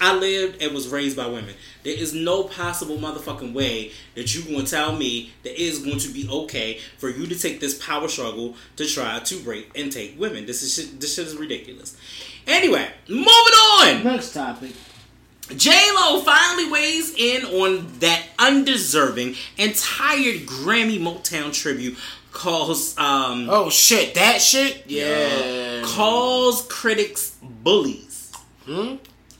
I lived and was raised by women. There is no possible motherfucking way that you going to tell me that it is going to be okay for you to take this power struggle to try to rape and take women. This is shit, this shit is ridiculous. Anyway, moving on. Next topic. J Lo finally weighs in on that undeserving and tired Grammy Motown tribute. Calls um Oh shit, that shit. Yeah. calls critics bullies. Hmm?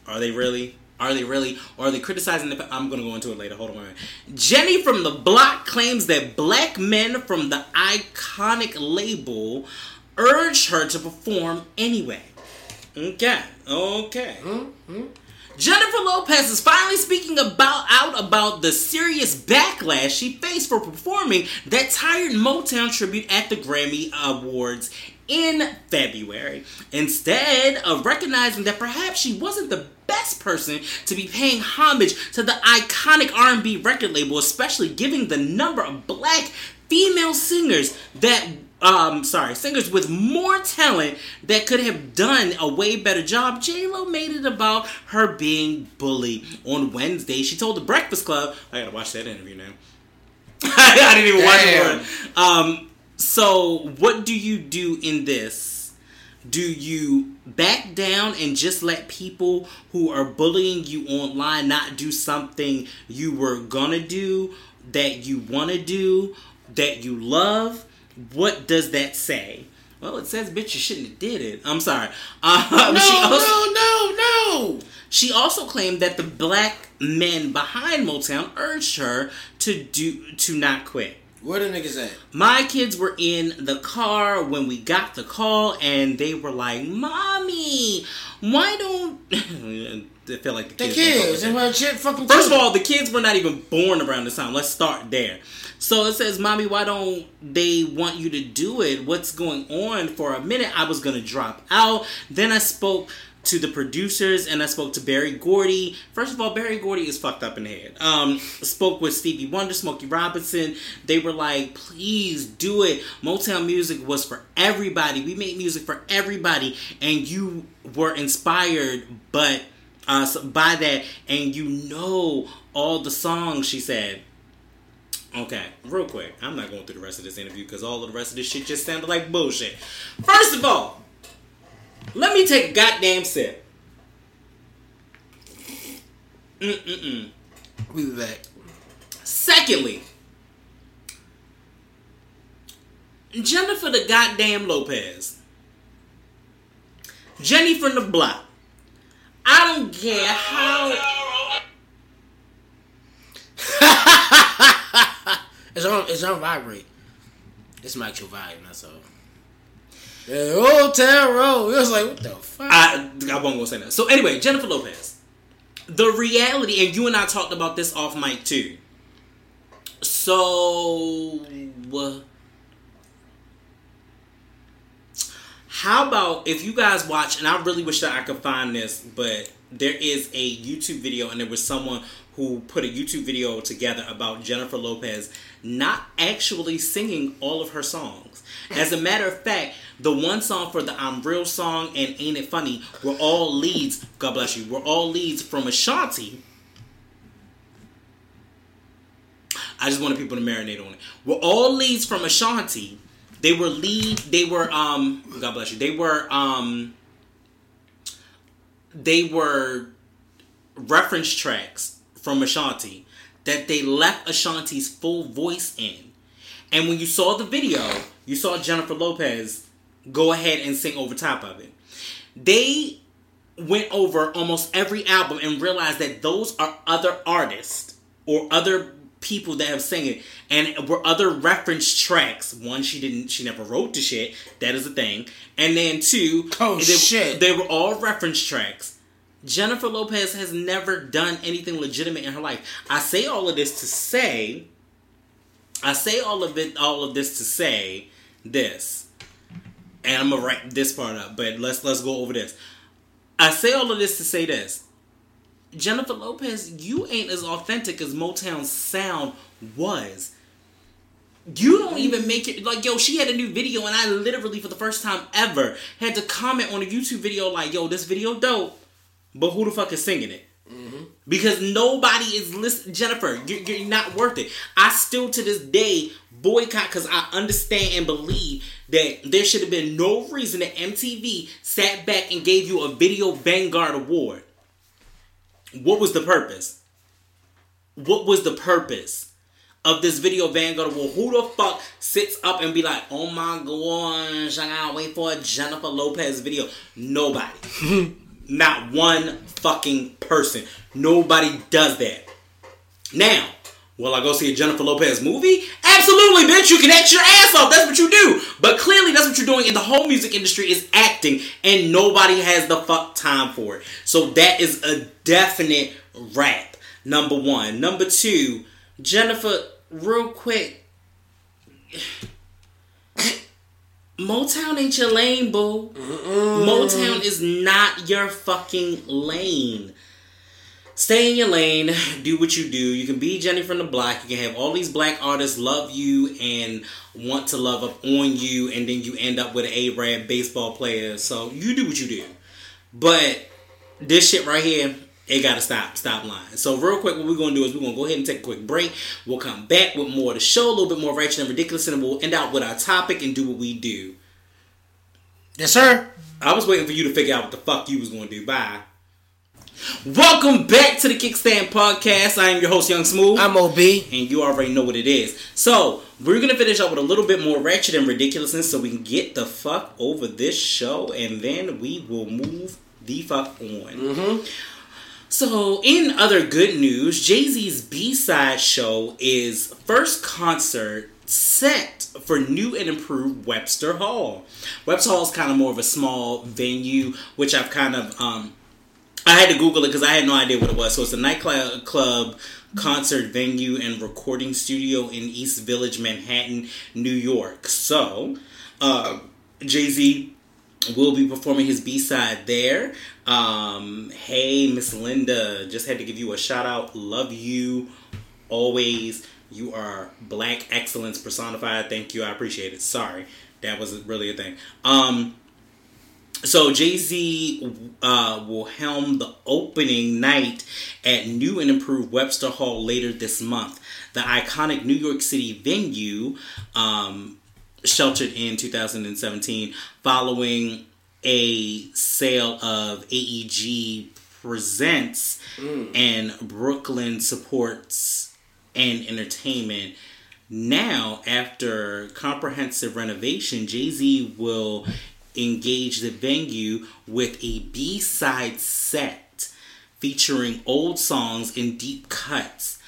Are they really? Are they really? Or are they criticizing the? I'm gonna go into it later. Hold on. a minute. Jenny from the Block claims that black men from the iconic label urged her to perform anyway. Okay. Okay. Hmm? Hmm? Jennifer Lopez is finally speaking about out about the serious backlash she faced for performing that tired Motown tribute at the Grammy Awards in February. Instead of recognizing that perhaps she wasn't the best person to be paying homage to the iconic R&B record label, especially given the number of black female singers that um, sorry, singers with more talent that could have done a way better job. J Lo made it about her being bullied. On Wednesday, she told the Breakfast Club, I gotta watch that interview now. I didn't even Damn. watch it. Um, so, what do you do in this? Do you back down and just let people who are bullying you online not do something you were gonna do that you want to do that you love? What does that say? Well, it says, bitch, you shouldn't have did it. I'm sorry. Uh, no, also, no, no, no. She also claimed that the black men behind Motown urged her to do to not quit. Where the niggas at? My kids were in the car when we got the call, and they were like, "Mommy, why don't?" they feel like the kids. The kids and shit fucking. First of all, the kids were not even born around this time. Let's start there. So it says, "Mommy, why don't they want you to do it? What's going on?" For a minute, I was gonna drop out. Then I spoke to the producers and I spoke to Berry Gordy. First of all, Berry Gordy is fucked up in the head. Um, spoke with Stevie Wonder, Smokey Robinson. They were like, please do it. Motown music was for everybody. We made music for everybody. And you were inspired but uh, by that and you know all the songs, she said. Okay, real quick. I'm not going through the rest of this interview because all of the rest of this shit just sounded like bullshit. First of all, let me take a goddamn sip. Mm-mm-mm. We be back. Secondly, Jennifer the goddamn Lopez. Jenny from the block. I don't care how. it's on. It's on vibrate. It's my should vibe. That's all. Yeah, Old Town Road. It was like, what the fuck? I, I won't go say that. So anyway, Jennifer Lopez. The reality, and you and I talked about this off mic too. So, how about if you guys watch, and I really wish that I could find this, but there is a YouTube video, and there was someone who put a YouTube video together about Jennifer Lopez not actually singing all of her songs. As a matter of fact, the one song for the I'm Real song and Ain't It Funny were all leads, God bless you, were all leads from Ashanti. I just wanted people to marinate on it. Were all leads from Ashanti. They were lead, they were, um, God bless you, they were, um, they were reference tracks from Ashanti that they left Ashanti's full voice in. And when you saw the video, you saw Jennifer Lopez go ahead and sing over top of it. They went over almost every album and realized that those are other artists or other people that have sang it and were other reference tracks. One, she didn't, she never wrote the shit. That is a thing. And then two, oh they, shit, they were all reference tracks. Jennifer Lopez has never done anything legitimate in her life. I say all of this to say, I say all of it, all of this to say this, and I'm gonna write this part up. But let's let's go over this. I say all of this to say this. Jennifer Lopez, you ain't as authentic as Motown's sound was. You don't even make it like yo. She had a new video, and I literally, for the first time ever, had to comment on a YouTube video like, "Yo, this video dope." But who the fuck is singing it? Mm-hmm. Because nobody is listening. Jennifer, you're, you're, not worth it. I still to this day boycott because I understand and believe that there should have been no reason that MTV sat back and gave you a Video Vanguard Award. What was the purpose? What was the purpose? of this video Vanguard Award. Who the fuck sits up and be like, oh my gosh, I gotta wait for a Jennifer Lopez video? Nobody. Not one fucking person. Nobody does that. Now, Will I go see a Jennifer Lopez movie? Absolutely, bitch. You can act your ass off. That's what you do. But clearly, that's what you're doing. in the whole music industry is acting, and nobody has the fuck time for it. So that is a definite rap. Number one. Number two, Jennifer. Real quick. Motown ain't your lane, boo. Motown is not your fucking lane. Stay in your lane, do what you do. You can be Jenny from the block. You can have all these black artists love you and want to love up on you, and then you end up with an A-Rod baseball player. So you do what you do. But this shit right here, it gotta stop. Stop lying. So real quick, what we're gonna do is we're gonna go ahead and take a quick break. We'll come back with more of the show, a little bit more ratchet and ridiculous, and we'll end out with our topic and do what we do. Yes, sir. I was waiting for you to figure out what the fuck you was gonna do. Bye. Welcome back to the Kickstand Podcast. I am your host, Young Smooth. I'm OB. and you already know what it is. So, we're gonna finish up with a little bit more ratchet and ridiculousness so we can get the fuck over this show and then we will move the fuck on. Mm-hmm. So, in other good news, Jay Z's B side show is first concert set for new and improved Webster Hall. Webster Hall is kind of more of a small venue, which I've kind of um, I had to Google it because I had no idea what it was. So it's a nightclub, club, concert venue, and recording studio in East Village, Manhattan, New York. So uh, Jay Z will be performing his B side there. Um, hey, Miss Linda, just had to give you a shout out. Love you always. You are black excellence personified. Thank you. I appreciate it. Sorry, that was really a thing. Um, so Jay Z uh, will helm the opening night at new and improved Webster Hall later this month. The iconic New York City venue, um, sheltered in 2017, following a sale of AEG Presents mm. and Brooklyn Sports and Entertainment. Now, after comprehensive renovation, Jay Z will engage the venue with a B side set featuring old songs and deep cuts.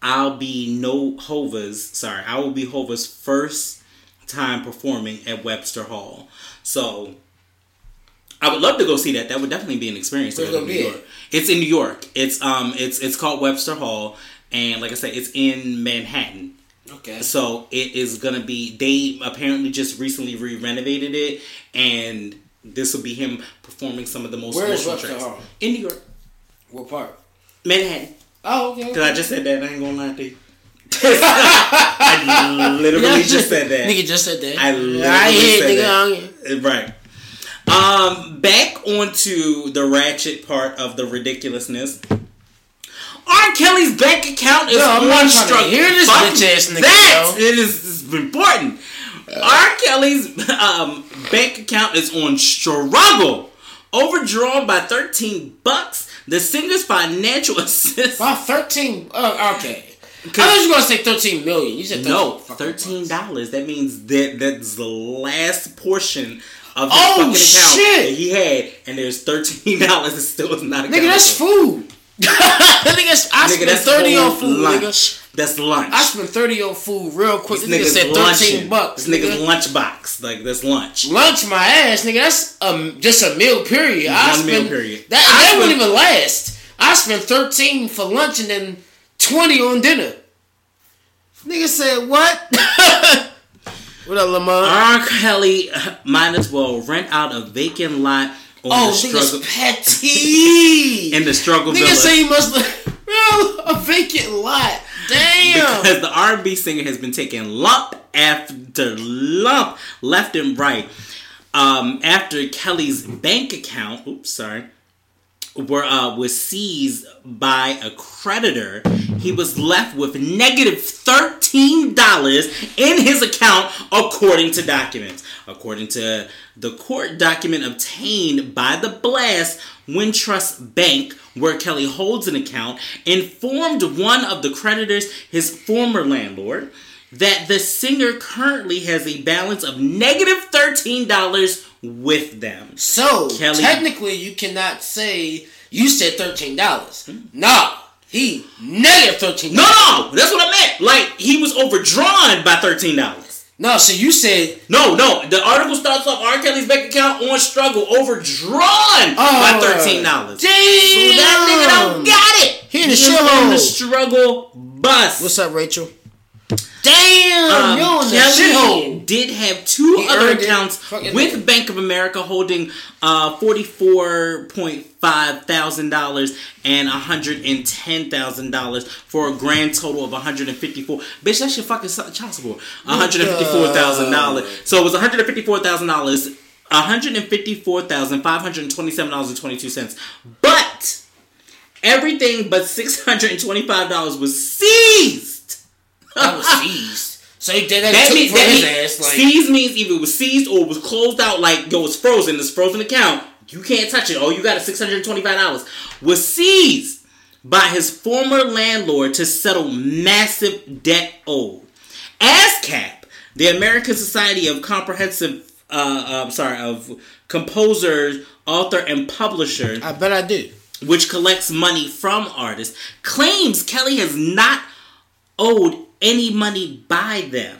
I'll be no Hova's, sorry, I will be Hova's first time performing at Webster Hall. So I would love to go see that. That would definitely be an experience. Where's go it to gonna New York. It's in New York. It's um it's it's called Webster Hall and like I said it's in Manhattan. Okay. So it is gonna be. They apparently just recently re-renovated it, and this will be him performing some of the most Where is emotional Webster tracks Hall? in New York, What part? Manhattan. Oh, okay. Because I just said that. I ain't gonna lie to you. I literally just said that. Nigga just said that. I literally I hear said nigga. that. Right. Um, back onto the ratchet part of the ridiculousness. R. Kelly's bank account is Yo, I'm on not struggle. hear this bitch ass nigga, That yo. it is, important. R. Kelly's um, bank account is on struggle. Overdrawn by thirteen bucks. The singer's financial assist. About thirteen. Uh, okay. I thought you were gonna say thirteen million. You said 13 No, thirteen dollars. That means that that's the last portion of the Oh, fucking account shit. that he had, and there's thirteen dollars. It still is not. A good. Nigga, that's food. nigga, I Nigga, spent that's thirty on food, lunch. nigga. That's lunch. I spent thirty on food real quick. this This, nigga said thirteen lunching. bucks. This nigga's nigga. lunch box. Like that's lunch. Lunch my ass, nigga. That's um just a meal period. I One meal period. That, I that spent- wouldn't even last. I spent thirteen for lunch and then twenty on dinner. Nigga said what? what up, Lamont? R. Kelly might as well rent out a vacant lot on oh, the struggle nigga's petty. in the struggle Nigga villa. say he must real a vacant lot. Damn. because the R&B singer has been taking lump after lump left and right. Um, after Kelly's bank account, oops, sorry, were uh, was seized by a creditor, he was left with negative thirteen dollars in his account, according to documents. According to the court document obtained by the Blast Wintrust Bank, where Kelly holds an account, informed one of the creditors, his former landlord, that the singer currently has a balance of negative negative thirteen dollars with them. So Kelly- technically, you cannot say you said thirteen dollars. Nah, He negative thirteen. No, no, that's what I meant. Like he was overdrawn by thirteen dollars. No, so you said No, no. The article starts off R. Kelly's bank account on struggle overdrawn oh, by Oh, thirteen dollars. So damn. that nigga don't got it. He in the shithole. on the struggle bus. What's up, Rachel? Damn, Um, you the shithole. did have two He other accounts with nigga. Bank of America holding uh, forty-four point five thousand dollars and hundred and ten thousand dollars for a grand total of one hundred and fifty-four. Bitch, that shit fucking child support. One hundred and fifty-four thousand dollars. So it was one hundred and fifty-four thousand dollars. One hundred and fifty-four thousand five hundred twenty-seven dollars and twenty-two cents. But everything but six hundred and twenty-five dollars was seized. That was seized. So he did that. That took means that his means ass. Like, seized means either it was seized or it was closed out. Like yo, it's frozen. It's frozen account. You can't touch it. Oh, you got a six hundred twenty five dollars. Was seized by his former landlord to settle massive debt owed. ASCAP, the American Society of Comprehensive, uh, uh, sorry, of composers, author, and publishers I bet I do. which collects money from artists, claims Kelly has not owed any money by them.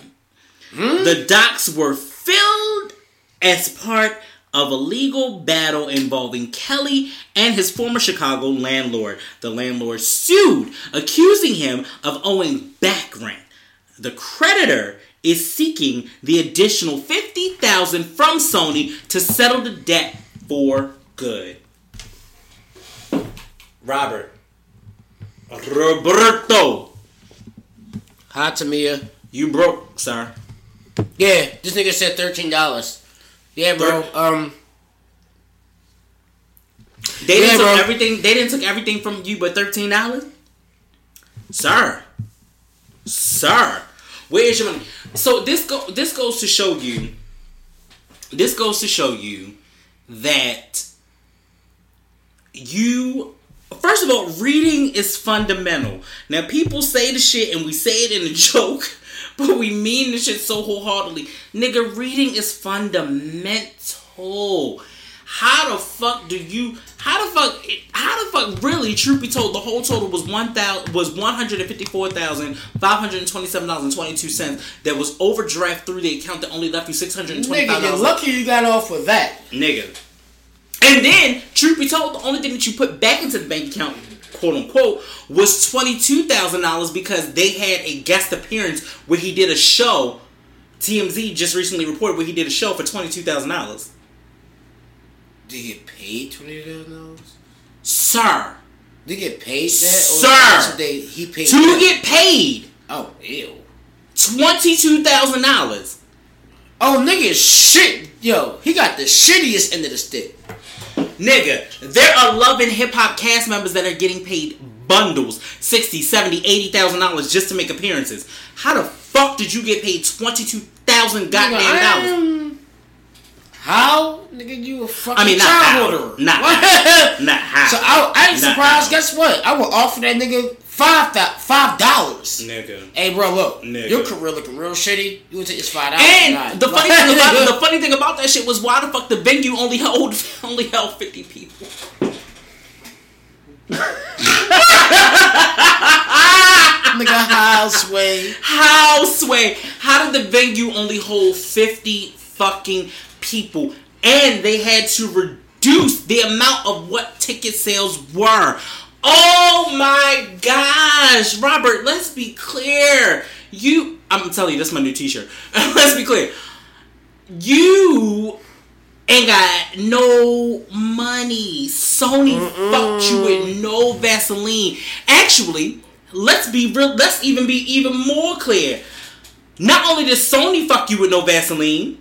The docs were filled as part of a legal battle involving Kelly and his former Chicago landlord. The landlord sued, accusing him of owing back rent. The creditor is seeking the additional 50,000 from Sony to settle the debt for good. Robert. Roberto. Hi, Tamia. You broke, sir. Yeah, this nigga said thirteen dollars. Yeah, bro. Um, They didn't Yeah, took bro. everything they didn't took everything from you but thirteen dollars? Sir. Sir. Where is your money? So this go this goes to show you this goes to show you that you first of all reading is fundamental now people say the shit and we say it in a joke but we mean the shit so wholeheartedly nigga reading is fundamental how the fuck do you how the fuck how the fuck really truth be told the whole total was one thousand was one hundred and fifty four thousand five hundred and twenty seven dollars and twenty two cents that was overdraft through the account that only left you six hundred and twenty nigga, five you're lucky you got off with that. nigga. And then, truth be told, the only thing that you put back into the bank account, quote unquote, was twenty two thousand dollars because they had a guest appearance where he did a show. TMZ just recently reported where he did a show for twenty two thousand dollars. Did he get paid twenty dollars? Sir, Did he get paid that? Sir! They, he paid to that? get paid Oh, ew. twenty two thousand dollars. Oh, nigga shit. Yo, he got the shittiest end of the stick. Nigga, there are love and hip hop cast members that are getting paid bundles 60 70 80,000 dollars just to make appearances. How the fuck did you get paid 22,000 goddamn Nigga, dollars? I'm- How? Nigga, you a fucking I mean, not child how. holder. Not Not how. So I, I ain't Not surprised. how. Guess what? I would offer that nigga five five dollars. Nigga. Hey, bro, look, Nigga. your career looking real shitty. You would take this five dollars. And the funny thing about the funny thing about that shit was why the fuck the venue only held only held 50 people. nigga houseway. How sway? How did the venue only hold 50 fucking people? And they had to reduce the amount of what ticket sales were. Oh my gosh, Robert, let's be clear. You I'm telling you, that's my new t-shirt. let's be clear. You ain't got no money. Sony fucked you with no Vaseline. Actually, let's be real. Let's even be even more clear. Not only did Sony fuck you with no Vaseline,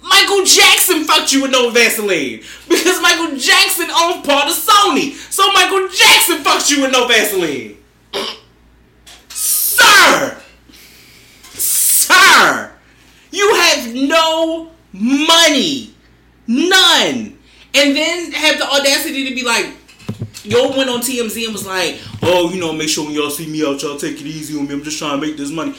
Michael Jackson fucked you with no Vaseline because Michael Jackson owns part of Sony. So Michael Jackson fucked you with no Vaseline, sir. Sir, you have no money. None. And then have the audacity to be like, yo went on TMZ and was like, oh, you know, make sure when y'all see me out, y'all take it easy on me. I'm just trying to make this money.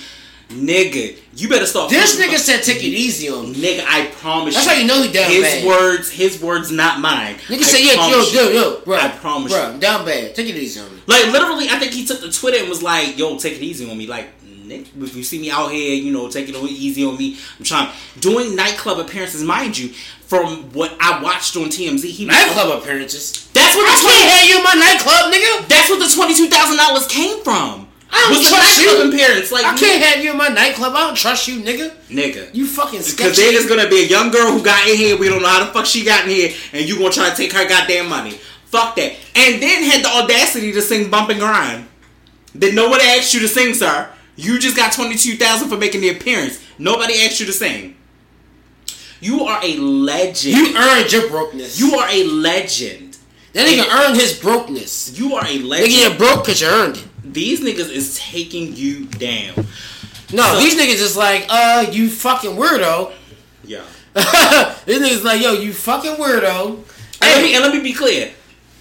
Nigga, you better start. This nigga said take it easy on me. Nigga, I promise That's you. how you know he down His bad. words, his words, not mine. Nigga I said, yeah, yo, yo, yo, bro. I promise bro, you. Down bad. Take it easy on me. Like literally, I think he took the Twitter and was like, "Yo, take it easy on me." Like, nigga, if you see me out here, you know, take it easy on me. I'm trying doing nightclub appearances, mind you. From what I watched on TMZ, he was- Nightclub appearances. That's what I the can't 20, have you in my nightclub, nigga. That's what the twenty two thousand dollars came from. I don't trust you. appearance. Like, I can't have you in my nightclub. I don't trust you, nigga. nigga. You fucking Because then there's gonna be a young girl who got in here. We don't know how the fuck she got in here, and you gonna try to take her goddamn money. Fuck that. And then had the audacity to sing "Bump and Grind." Then nobody asked you to sing, sir. You just got twenty two thousand for making the appearance. Nobody asked you to sing. You are a legend. You earned your brokenness. You are a legend. that nigga earned his brokenness. You are a legend. Nigga, legend. you're broke because you earned it. These niggas is taking you down. No, So- these niggas is like, uh, you fucking weirdo. Yeah. these niggas like, yo, you fucking weirdo. And let, me, Hey, and let me be clear.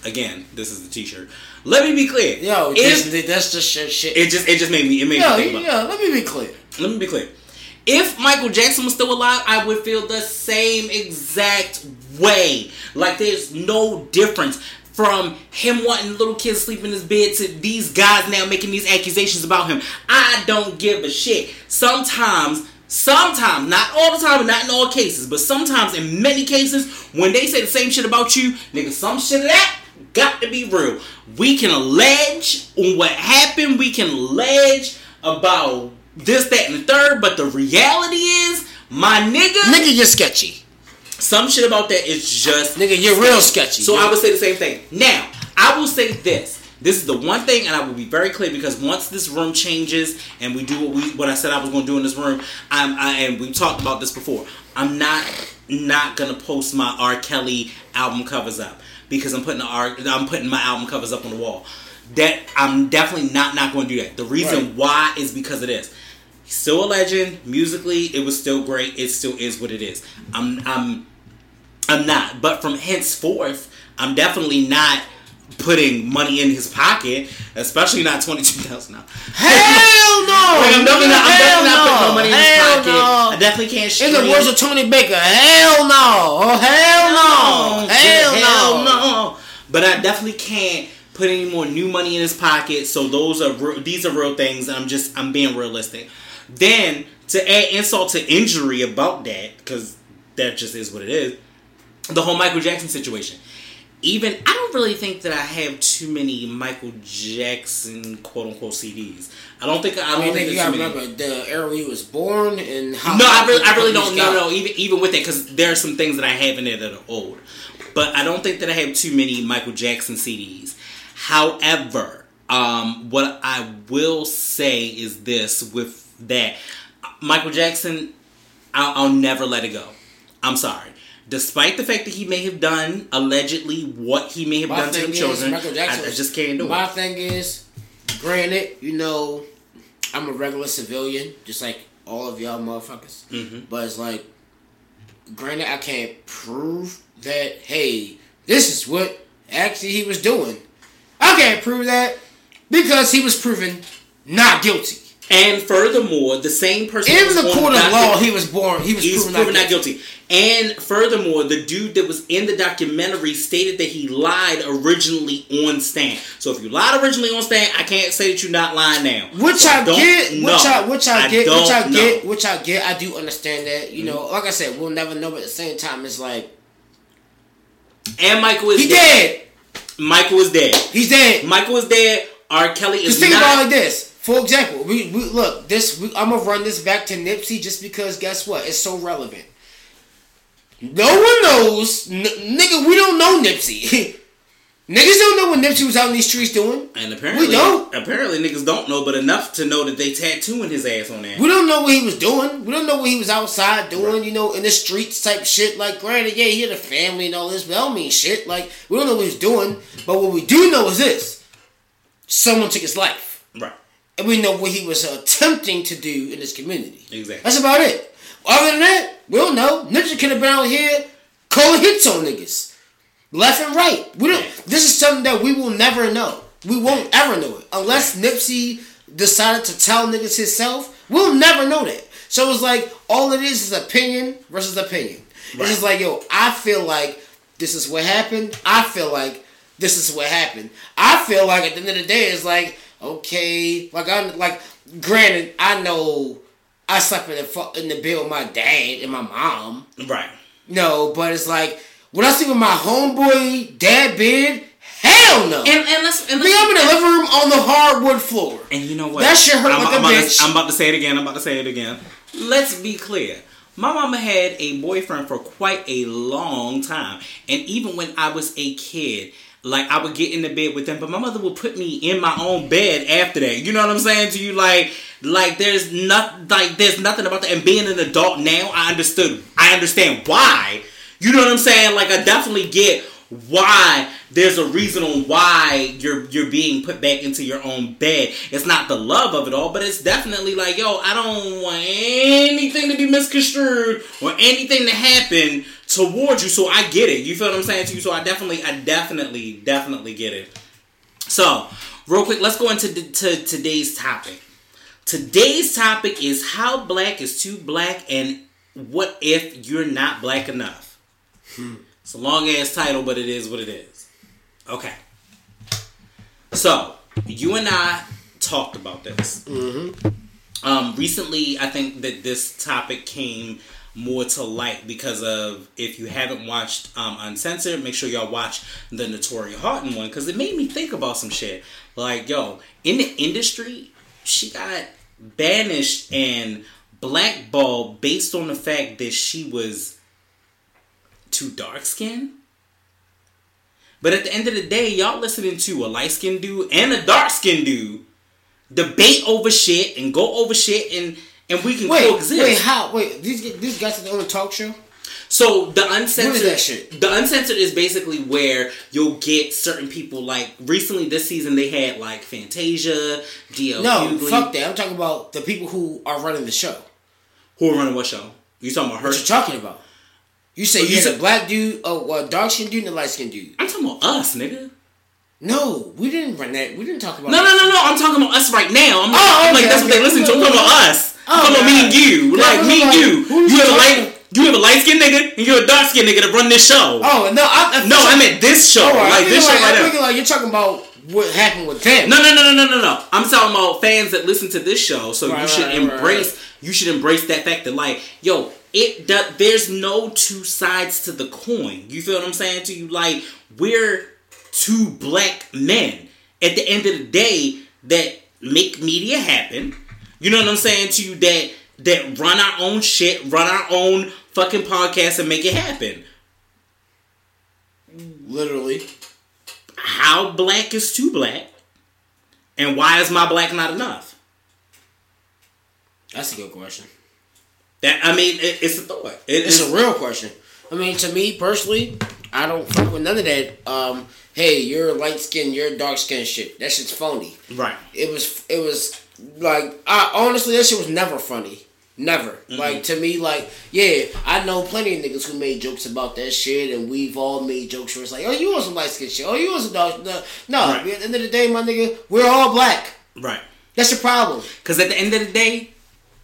Again, this is the T-shirt. Let me be clear. yo, if that's just shit. shit. it just it just made me it made Yo, me think about. yeah, let me be clear. Let me be clear. If Michael Jackson was still alive, I would feel the same exact way. Like there's no difference from him wanting little kids sleep in his bed to these guys now making these accusations about him. I don't give a shit. Sometimes, sometimes, not all the time, not in all cases, but sometimes in many cases, when they say the same shit about you, nigga, some shit of that got to be real. We can allege on what happened. We can allege about this, that, and the third. But the reality is, my nigga, Nigga, you're sketchy. Some shit about that is just Nigga, you're real sketchy. So I would say the same thing. Now, I will say this. This is the one thing, and I will be very clear because once this room changes and we do what we what I said I was going to do in this room, I'm I, and we talked about this before. I'm not not gonna post my R. Kelly album covers up because I'm putting the R, I'm putting my album covers up on the wall. That I'm definitely not not going to do that. The reason Right. why is because of this. He's still a legend. Musically, it was still great. It still is what it is. I'm I'm I'm not. But from henceforth, I'm definitely not putting money in his pocket, especially not twenty two thousand dollars. Hell no! Like, I'm definitely not, I'm Hell definitely not putting no money in his Hell pocket. no. I definitely can't In the words of Tony Baker, hell no! Oh, hell no! Hell, no! no! But I definitely can't put any more new money in his pocket. So those are re- these are real things. I'm just I'm being realistic. Then to add insult to injury about that, because that just is what it is. The whole Michael Jackson situation. Even I don't really think that I have too many Michael Jackson quote unquote CDs. I don't think I I don't mean, think you gotta remember the era he was born and how. No, I really, I really don't. No, no, even even with that, because there are some things that I have in there that are old, but I don't think that I have too many Michael Jackson CDs. However, um, what I will say is this: with that, Michael Jackson, I'll, I'll never let it go. I'm sorry. Despite the fact that he may have done allegedly what he may have My done to is, children, Michael I, Jackson I just can't do My it. My thing is, granted, you know, I'm a regular civilian, just like all of y'all motherfuckers. Mhm. But it's like, granted, I can't prove that. Hey, this is what actually he was doing. I can't prove that because he was proven not guilty. And furthermore, the same person In the court of docu- law, he was born. He was proven, proven not not guilty. guilty. And furthermore, the dude that was in the documentary stated that he lied originally on stand. So if you lied originally on stand, I can't say that you're not lying now. Which So I don't get, know. which I which I, get, which I know. Mm-hmm. get, which I get. I do understand that. You know, like I said, we'll never know. But at the same time, it's like And Michael is he dead. dead. Michael is dead. He's dead. Michael is dead. R. Kelly is Just think not. about it like this. For example, we, we look this. We, I'm gonna run this back to Nipsey just because. Guess what? It's so relevant. No one knows, n- nigga. We don't know Nipsey. Niggas don't know what Nipsey was out in these streets doing. and apparently, We don't. apparently niggas don't know, but enough to know that they tattooing his ass on there. We don't know what he was doing. We don't know what he was outside doing, you know, in the streets type shit. Like, granted, yeah, he had a family and all this, but that don't mean shit. Like, we don't know what he's doing. But what we do know is this someone took his life. Right. And we know what he was attempting to do in this community. Exactly. That's about it. Other than that, we don't know. Nipsey could have been out here calling hits on niggas. Left and right. We don't this is something that we will never know. We won't ever know it. Unless Nipsey decided to tell niggas himself, We'll never know that. So it's like all it is is opinion versus opinion. Right. It's just like, yo, I feel like this is what happened. I feel like this is what happened. I feel like at the end of the day, it's like, okay, like I'm like, granted, I know I slept in the fu- in the bed with my dad and my mom. Right. No, but it's like when I sleep with my homeboy dad bed, hell no. And and let's and Me, I'm in the living room on the hardwood floor. and you know what? That shit hurt I'm, like a I'm about bitch. To, I'm about to say it again. I'm about to say it again. Let's be clear. My mama had a boyfriend for quite a long time, and even when I was a kid, like I would get in the bed with them, but my mother would put me in my own bed after that. You know what I'm saying to you? Like, like there's not like there's nothing about that. And being an adult now, I understood. I understand why. You know what I'm saying? Like I definitely get why there's a reason on why you're you're being put back into your own bed. It's not the love of it all, but it's definitely like, yo, I don't want anything to be misconstrued or anything to happen towards you. So I get it. You feel what I'm saying to you? So I definitely, I definitely, definitely get it. So, real quick, let's go into the, to today's topic. Today's topic is how black is too black and what if you're not black enough. It's a long ass title, but it is what it is. Okay. So, you and I talked about this. Um, recently, I think that this topic came more to light because of if you haven't watched um, Uncensored, make sure y'all watch the Naturi Naughton one because it made me think about some shit. Like, yo, in the industry, she got banished and blackballed based on the fact that she was too dark skinned. But at the end of the day, y'all listening to a light skinned dude and a dark skinned dude debate over shit and go over shit and and we can Wait, coexist. wait, how? Wait, these these guys are on a talk show. So the uncensored, What is that shit? the uncensored is basically where you'll get certain people. Like recently this season, they had like Fantasia, DL No, Hughley. fuck that. I'm talking about the people who are running the show. Who are running what show? You talking about her? What you talking about? You say Oh, you said- a black dude, a, a dark skin dude, and a light skin dude. I'm talking about us, nigga. No, we didn't run that. We didn't talk about. No, no, no, no. I'm talking about us right now. I'm, Oh, I'm like okay, that's what they listen to. I'm talking about us. Oh, talking me and you. Like me and you. You have a light. You have a light skinned nigga and you're a dark skinned nigga that run this show. Oh no, I, I no, I meant this show. Oh, like this feel show right I'm now. thinking like you're talking about what happened with them. No, no, no, no, no, no, no. I'm talking about fans that listen to this show. So you should right, right, embrace. right. You should embrace that fact that like, yo, it. do- there's no two sides to the coin. You feel what I'm saying to you? Like we're two black men at the end of the day that make media happen. You know what I'm saying to you? That that run our own shit, run our own fucking podcast, and make it happen. Literally. How black is too black, and why is my black not enough? That's a good question. That I mean, it, it's a thought. It, It's it's a real question. I mean, to me personally, I don't fuck with none of that. Um, hey, you're light skin, you're dark skin shit. That shit's phony. right. It was, it was like, I honestly, that shit was never funny. Never. Mm-hmm. Like to me, like yeah, I know plenty of niggas who made jokes about that shit, and we've all made jokes where it's like, oh, you want some light skin shit? Oh, you want some dark? No, no. Right. At the end of the day, my nigga, we're all black. Right. That's the problem. Because at the end of the day,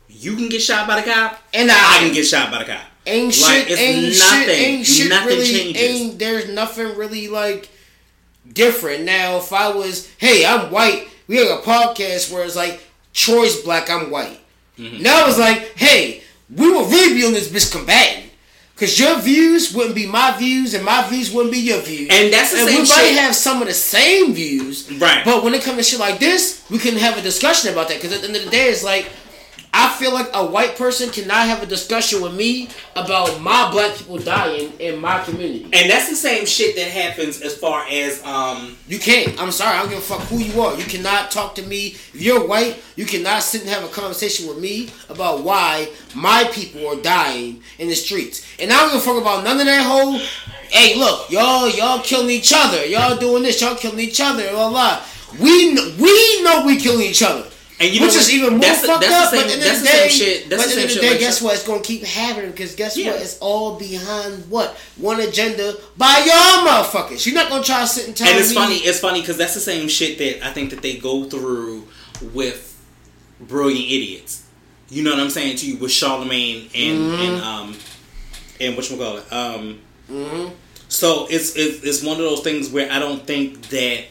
you can get shot by the cop, And I, I can get shot by the cop. Ain't Like, shit, it's ain't nothing. shit, ain't shit Nothing really, changes. ain't, there's nothing really like different. Now, if I was, hey, I'm white, we have a podcast where it's like, Troy's black, I'm white. Mm-hmm. Now it's like, hey, we will really be on this bitch combating. Cause your views wouldn't be my views, and my views wouldn't be your views. And that's the same. and same we might shit. have some of the same views, Right. But when it comes to shit like this, we can have a discussion about that. Because at the end of the day, it's like I feel like a white person cannot have a discussion with me about my black people dying in my community. And that's the same shit that happens as far as um You can't. I'm sorry. I don't give a fuck who you are. You cannot talk to me. If you're white, you cannot sit and have a conversation with me about why my people are dying in the streets. And I don't give a fuck about none of that whole. Hey, look, y'all, y'all killing each other. Y'all doing this. Y'all killing each other. Blah blah. We we know we killing each other. And you know which what? is even more That's the- fucked that's up. the but same- the end that's the day, shit- that's but the at the end same shit day, like guess what? It's gonna keep happening because guess Yeah. what? It's all behind what one agenda by y'all motherfuckers. You're not gonna try to sit and tell me. and it's me. funny it's funny because that's the same shit that i think that they go through with brilliant idiots You know what I'm saying to you with Charlamagne and and um and what call it um. So it's, it's it's one of those things where I don't think that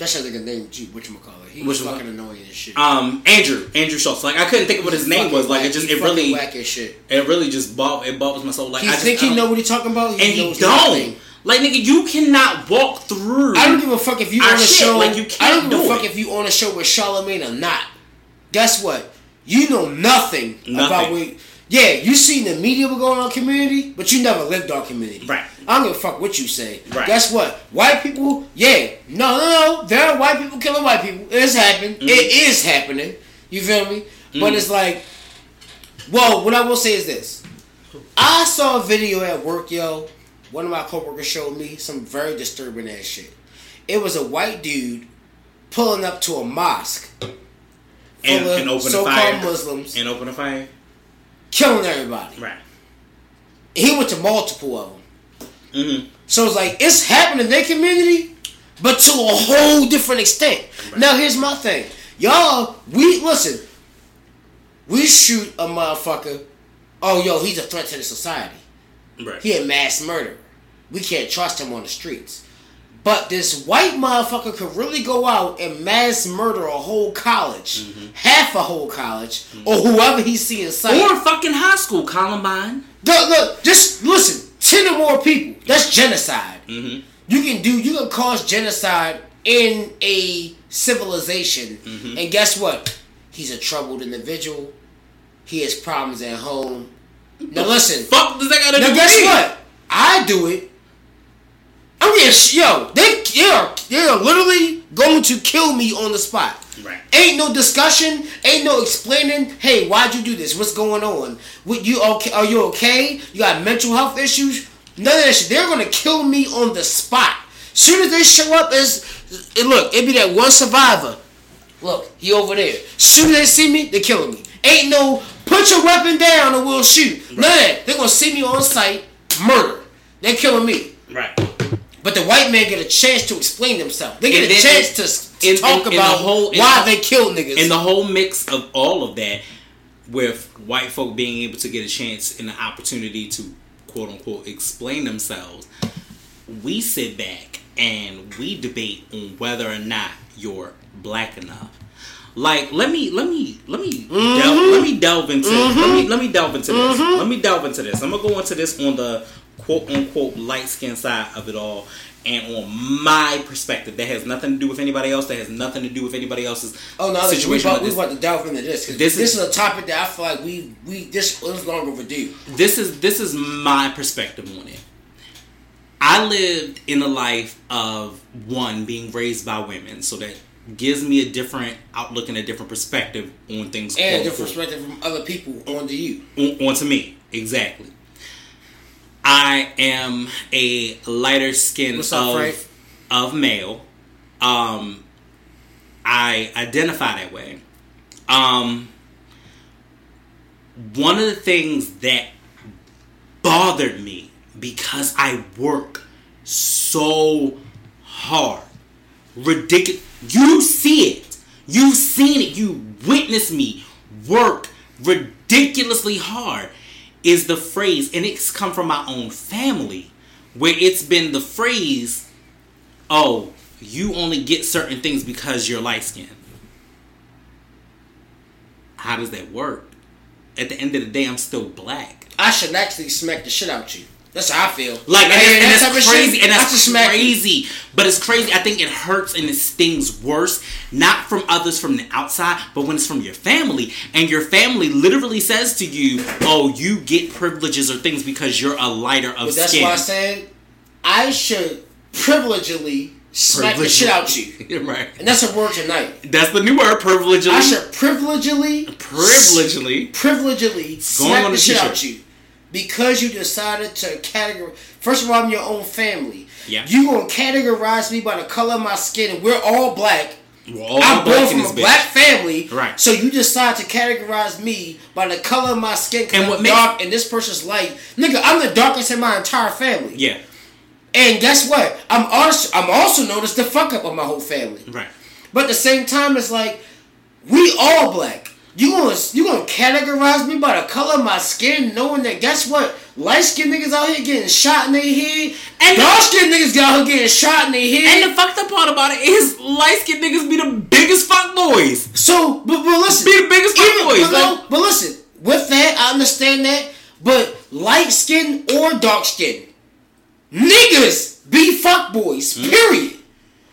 That's a nigga name. G. What you call it? He was Whatchamacallit? fucking annoying as shit. um Andrew Andrew Schulz like I couldn't think of what his name was like it just He it really whack as shit. it really just it bothers my soul like He I just, think he know what he talking about, and he don't nothing. like nigga you cannot walk through I don't give a fuck if you on a shit, show. like, you I don't can't give a fuck it. if you on a show with Charlamagne or not. Guess what? You know nothing, Nothing. about what. Yeah, you seen the media were going on community, but you never lived on community. Right. I don't give a fuck what you say. Right. Guess what? White people, yeah. No, no, no. There are white people killing white people. It's happening. Mm-hmm. It is happening. You feel me? But it's like, well, what I will say is this. I saw a video at work, yo. One of my coworkers showed me some very disturbing ass shit. It was a white dude pulling up to a mosque and, and open so-called fire Muslims, and open a fire killing everybody. right He went to multiple of them. mm-hmm. So it's like it's happening in their community, but to a whole different extent. Now here's my thing, y'all. We listen. We shoot a motherfucker. Oh, yo, he's a threat to the society. right He a mass murderer. We can't trust him on the streets. But this white motherfucker could really go out and mass murder a whole college, mm-hmm. half a whole college, or mm-hmm. whoever he see in sight. or fucking high school Columbine Look, look, just listen. Ten or more people. That's genocide. mm-hmm. You can do. You can cause genocide in a civilization, mm-hmm. and guess what? He's a troubled individual. He has problems at home. Now listen. fuck does that gotta do Now with guess me? what? I do it. I'm getting yo. They they're they're literally going to kill me on the spot. Right. Ain't no discussion. Ain't no explaining. Hey, why'd you do this? What's going on? What you okay? Are you okay? You got mental health issues? None of that shit. They're gonna kill me on the spot. Soon as they show up, as eh, look, it'd be that one survivor. Look, he over there. Soon as they see me, they killing me. Ain't no put your weapon down and we'll shoot. None of that. They gonna see me on site, murder. They're killing me. right But the white man get a chance to explain themselves. They get And a then chance to, to in- talk about the whole- why the- they kill niggas. and the whole mix of all of that with white folk being able to get a chance and the opportunity to quote unquote explain themselves we sit back and we debate on whether or not you're black enough. Like let me let me let me mm-hmm. delve, let me delve into let me let me delve into this. Let me mm-hmm. delve into this. Mm-hmm. I'm gonna go into this on the quote unquote light skin side of it all and on my perspective that has nothing to do with anybody else that has nothing to do with anybody else's oh no, we situation about, we about to delve into this. This This, is- is, a topic that I feel like we we this is long overdue. this is this is my perspective on it. I lived in a life of one being raised by women, so that gives me a different outlook and a different perspective on things. And a different perspective from other people onto you. on, onto me exactly. I am a lighter skin What's of of male. Um, I identify that way. Um, one of the things that bothered me because I work so hard, ridiculous. You see it. You've seen it. You witness me work ridiculously hard. Is the phrase, and it's come from my own family, where it's been the phrase, "Oh, you only get certain things because you're light skinned." How does that work? At the end of the day, I'm still black. I should actually smack the shit out you. That's how I feel. Like, and, and that that's crazy, shit, and that's should crazy. But it's crazy. I think it hurts and it stings worse, not from others from the outside, but when it's from your family, and your family literally says to you, "Oh, you get privileges or things because you're a lighter of But that's skin." why I said I should privilegedly smack the shit out you. right. And that's a word tonight. That's the new word, privilegely. I should privilegely privilegely. privilegedly smack the shit out you because you decided to categorize. First of all, I'm your own family. Yeah. You gonna categorize me by the color of my skin, and we're all black. We're all I'm black born from this a bitch. black family, Right. So you decide to categorize me by the color of my skin because And I'm what makes- dark and this person's light. Nigga, I'm the darkest in my entire family. Yeah. And guess what? I'm also I'm also known as the fuck up of my whole family. Right. But at the same time, it's like we all black. You gonna you gonna categorize me by the color of my skin, knowing that guess what? Light skinned niggas out here getting shot in their head, and dark skinned niggas out here getting shot in their head. And the fucked up part about it is light skinned niggas be the biggest fuck boys. So, but, but listen, Be the biggest fuck boys. But, no, but listen, with that, I understand that. But light skin or dark skin, niggas be fuck boys. Period.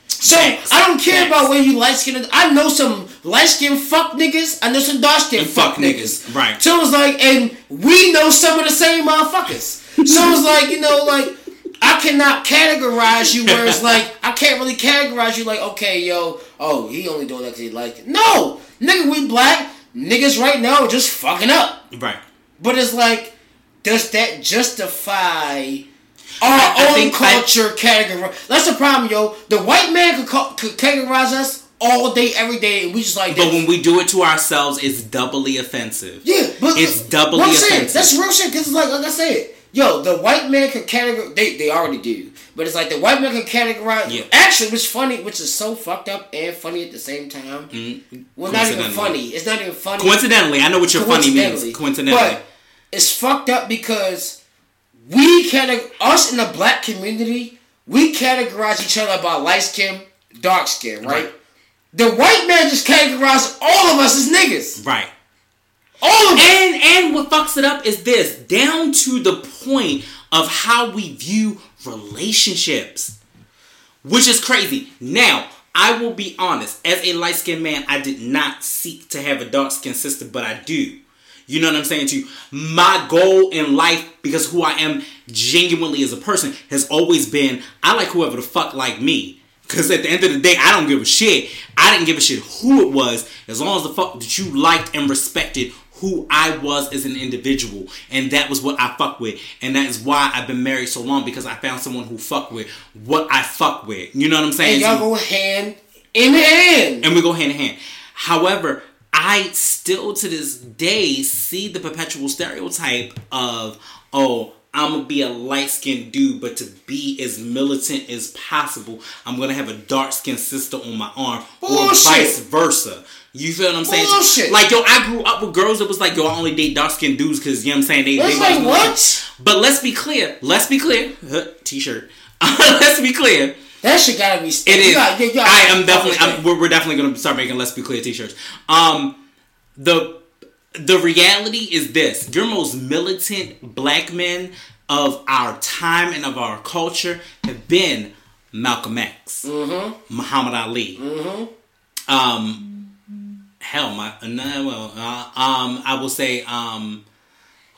So Hmm? I don't care about where you light skinned. I know some light skinned fuck niggas. I know some dark skinned fuck, fuck niggas. niggas, right. So it's like, and we know some of the same motherfuckers. so it's like, you know, like I cannot categorize you where it's like I can't really categorize you like, okay, yo, oh, he only doing that because he like it. No, nigga, we black niggas right now are just fucking up. right. But it's like, does that justify our I- I own think I- culture category? That's the problem, yo. The white man could, could categorize us all day, every day, we just like. But when we do it to ourselves, it's doubly offensive. Yeah, but It's doubly I'm saying, offensive. That's real shit. Cause it's like, like I said, yo, the white man can categorize. They they already do, but it's like the white man can categorize. Yeah. Actually, which funny, which is so fucked up and funny at the same time. Well, not even Mm-hmm. Funny. It's not even funny. Coincidentally, I know what your funny means. Coincidentally. But it's fucked up because we categ- us in the black community, we categorize each other by light skin, dark skin, right? Right. The white man just categorized all of us as niggas. right. All of us. And and what fucks it up is this, down to the point of how we view relationships. Which is crazy. Now, I will be honest, as a light skinned man, I did not seek to have a dark skinned sister, but I do. You know what I'm saying to you? My goal in life, because who I am genuinely as a person, has always been I like whoever the fuck like me. Because at the end of the day, I don't give a shit. I didn't give a shit who it was, as long as the fuck that you liked and respected who I was as an individual. And that was what I fuck with. And that is why I've been married so long, because I found someone who fuck with what I fuck with. You know what I'm saying? and y'all go hand in hand. and we go hand in hand. However, I still to this day see the perpetual stereotype of, oh, I'm gonna be a light skinned dude, but to be as militant as possible, I'm gonna have a dark skinned sister on my arm, or vice versa. You feel what I'm saying? Bullshit. Like yo, I grew up with girls that was like, yo, I only date dark skinned dudes because you know what I'm saying they. It's they like, what? But let's be clear. Let's be clear. T-shirt. let's be clear. That shit gotta be. It is. Gotta- gotta- I am definitely. I'm, we're, we're definitely to start making let's be clear t-shirts. Um, the the reality is this: your most militant black men of our time and of our culture have been Malcolm X, Mm-hmm. Muhammad Ali. Um, hell, my no, well, uh, um, I will say, um,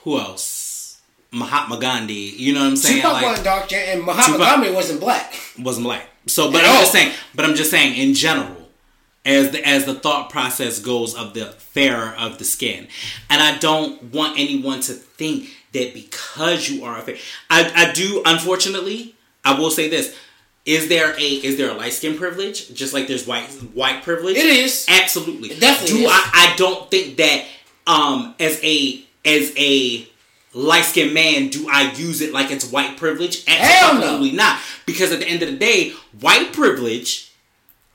who else? Mahatma Gandhi. You know what I'm saying? Tupac Like- wasn't dark and Muhammad Tupac- Gandhi wasn't black. wasn't black. So, but At I'm all. just saying. But I'm just saying in general, as the as the thought process goes of the fairer of the skin, and I don't want anyone to think that because you are a fair, I I do. Unfortunately, I will say this: is there a is there a light skin privilege just like there's white white privilege? It is. absolutely. It definitely do is. I? I don't think that um as a as a light skinned man do I use it like it's white privilege? Hell no. Absolutely not. Because at the end of the day, white privilege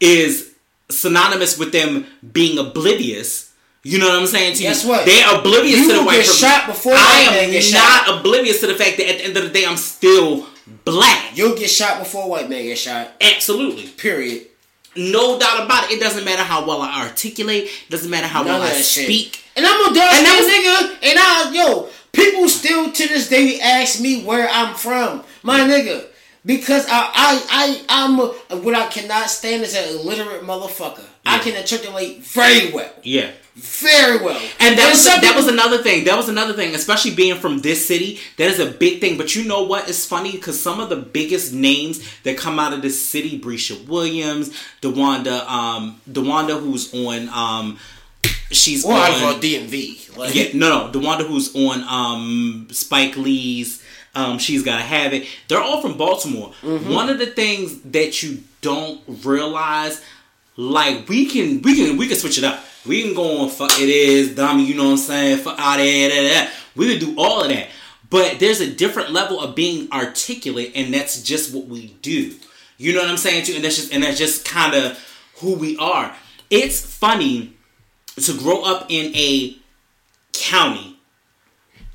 is synonymous with them being oblivious. You know what I'm saying to you? What? They're oblivious You to the white get shot before I am not shot. oblivious to the fact that at the end of the day I'm still black. You'll get shot before white man get shot. Absolutely. Period. No doubt about it. It doesn't matter how well I articulate. It doesn't matter how None well I that shit. speak. And I'm a dark And nigga, and I yo, people still to this day ask me where I'm from, my nigga, because I I I I'm what I cannot stand is an illiterate motherfucker. I can articulate very well, Yeah. very well, And that was that was another thing. That was another thing, especially being from this city. That is a big thing. But you know what? It's funny because some of the biggest names that come out of this city, Brescia Williams, DeWanda, um, DeWanda, who's on, um, she's out on. DMV. Like, Yeah, no, no, the Wanda who's on um Spike Lee's um She's Gotta Have It. They're all from Baltimore. Mm-hmm. One of the things that you don't realize, like we can we can we can switch it up. We can go on fuck it is, dummy, you know what I'm saying? Fuck out of here, da, da, da. We can do all of that. But there's a different level of being articulate, and that's just what we do. You know what I'm saying? Too? And that's just and that's just kind of who we are. It's funny to grow up in a county,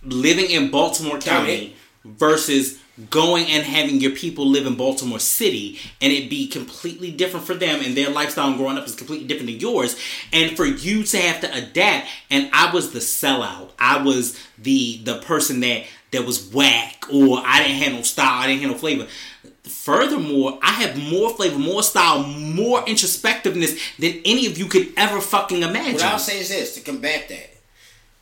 living in Baltimore County, versus going and having your people live in Baltimore City and it be completely different for them and their lifestyle growing up is completely different than yours. And for you to have to adapt and I was the sellout. I was the the person that that was whack or I didn't no style I didn't no flavor. Furthermore I have more flavor more style more introspectiveness than any of you could ever fucking imagine. What I'll say is this to combat that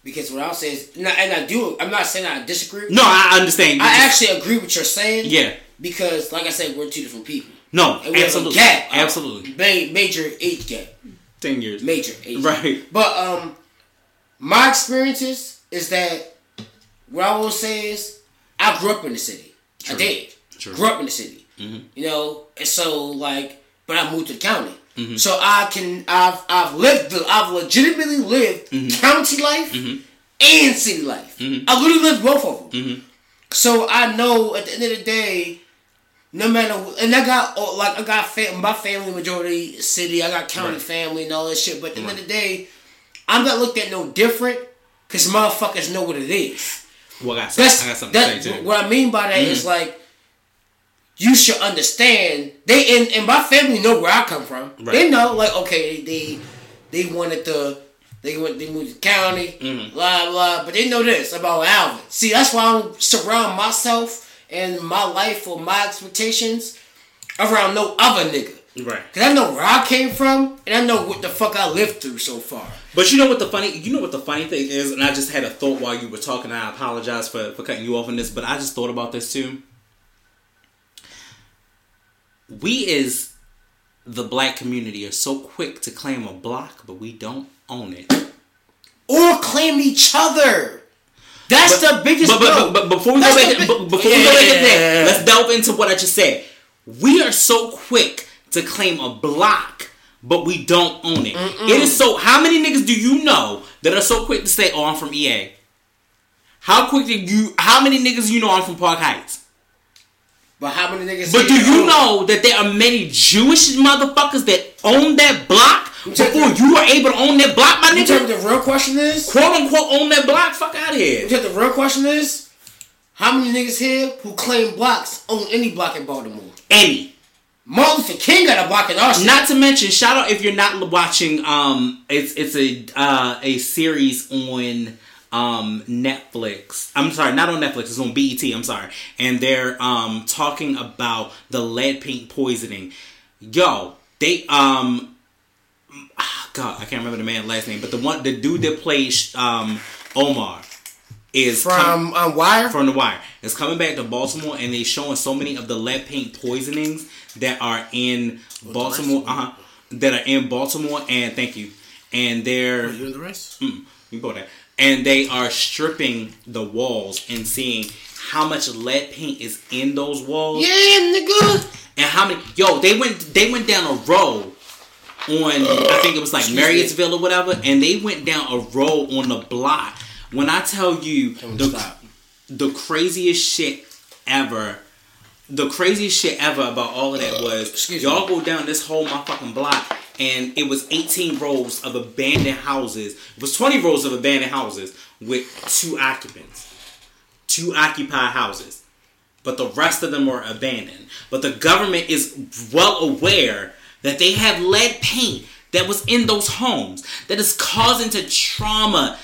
because what I'll say is, and I, and I do, I'm not saying I disagree. No, I understand. I just, actually agree with you're saying. Yeah. Because, like I said, we're two different people. No, and we absolutely. Have a gap, absolutely. major age gap. Ten years. Major age. Right. Gap. But um, my experiences is that what I will say is I grew up in the city. True. I did. True. Grew up in the city. Mm-hmm. You know, and so like, but I moved to the county. Mm-hmm. So I can I've I've lived I've legitimately lived mm-hmm. county life mm-hmm. and city life. Mm-hmm. I literally lived both of them. Mm-hmm. So I know at the end of the day, no matter and I got oh, like I got fam- my family majority city. I got county right. family and all that shit. But at the end of the day, I'm not looked at no different because motherfuckers know what it is. Well, I got, some, I got something that, to say too. What I mean by that is like you should understand they and, and my family know where I come from. Right. They know like okay they they wanted to they went they moved to the county mm-hmm. blah blah but they know this about Alvin. See that's why I surround myself and my life or my expectations around no other nigga. Right. Cause I know where I came from and I know what the fuck I lived through so far. But you know what the funny you know what the funny thing is, and I just had a thought while you were talking, I apologize for, for cutting you off on this, but I just thought about this too we as the black community are so quick to claim a block, but we don't own it. Or claim each other. That's but, the biggest. But, but, but, but before we That's go back, before yeah. we go back at that, let's delve into what I just said. We are so quick to claim a block, but we don't own it. Mm-mm. It is so. How many niggas do you know that are so quick to say, "Oh, I'm from EA"? How quick did you? How many niggas you know I'm from Park Heights? But how many niggas? But do you know that there are many Jewish motherfuckers that own that block before you were able to own that block, my nigga? You the real question is? Quote unquote own that block? Fuck out of here. You the real question is? How many niggas here who claim blocks own any block in Baltimore? Any. Martin Luther King got a block in our Not to mention, shout out if you're not watching. Um, it's it's a uh, a series on um, Netflix. I'm sorry, not on Netflix. It's on BET. I'm sorry, and they're um, talking about the lead paint poisoning. Yo, they um, ah, God, I can't remember the man's last name, but the one, the dude that plays um, Omar is from com- um, Wire. From the Wire, is coming back to Baltimore, and they showing so many of the lead paint poisonings that are in Baltimore. Uh huh. That are in Baltimore, and thank you. And they're. Are you in the rest? Mm, you go there and they are stripping the walls and seeing how much lead paint is in those walls. Yeah, nigga. And how many? Yo, they went they went down a row on uh, I think it was like Marriottsville or whatever, and they went down a row on the block. When I tell you the the craziest shit ever. The craziest shit ever about all of that was y'all go down this whole motherfucking block and it was 18 rows of abandoned houses. It was 20 rows of abandoned houses with two occupants, two occupied houses, but the rest of them were abandoned. But the government is well aware that they have lead paint that was in those homes that is causing to trauma,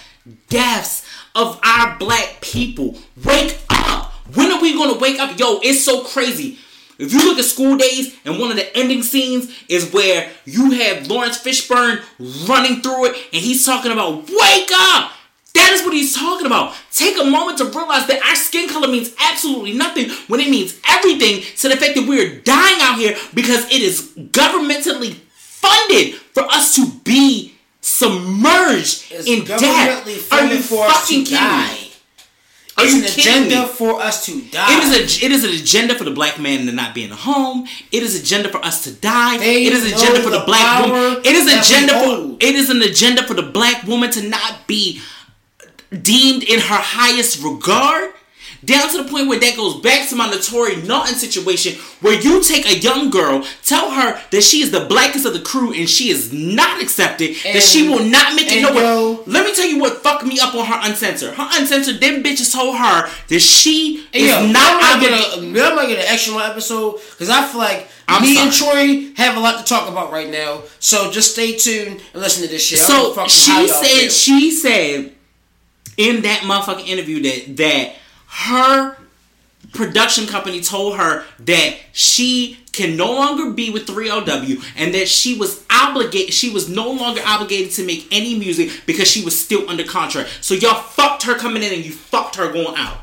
deaths of our black people. Wake up! When are we gonna wake up? Yo, it's so crazy. If you look at School Daze, and one of the ending scenes is where you have Laurence Fishburne running through it, and he's talking about wake up. That is what he's talking about. Take a moment to realize that our skin color means absolutely nothing when it means everything to the fact that we're dying out here because it is governmentally funded for us to be submerged it's in death. Are you fucking kidding me? Are it's an agenda for us to die. It is a it is an agenda for the black man to not be in the home. It is an agenda for us to die. They it is agenda for the, the black woman. It is agenda for it is an agenda for the black woman to not be deemed in her highest regard. Down to the point where that goes back to my Naturi Naughton situation, where you take a young girl, tell her that she is the blackest of the crew, and she is not accepted, And- that she will not make it nowhere. yo- Let me tell you what fucked me up on her uncensored. Her uncensored, them bitches told her that she is yo, not I'm gonna get a, I'm gonna get an extra episode because I feel like I'm me and. Troy have a lot to talk about right now. So just stay tuned and listen to this shit. So give a fuck how she said feel. she said in that motherfucking interview that that her production company told her that she can no longer be with 3LW and that she was obligated she was no longer obligated to make any music because she was still under contract. So y'all fucked her coming in and you fucked her going out.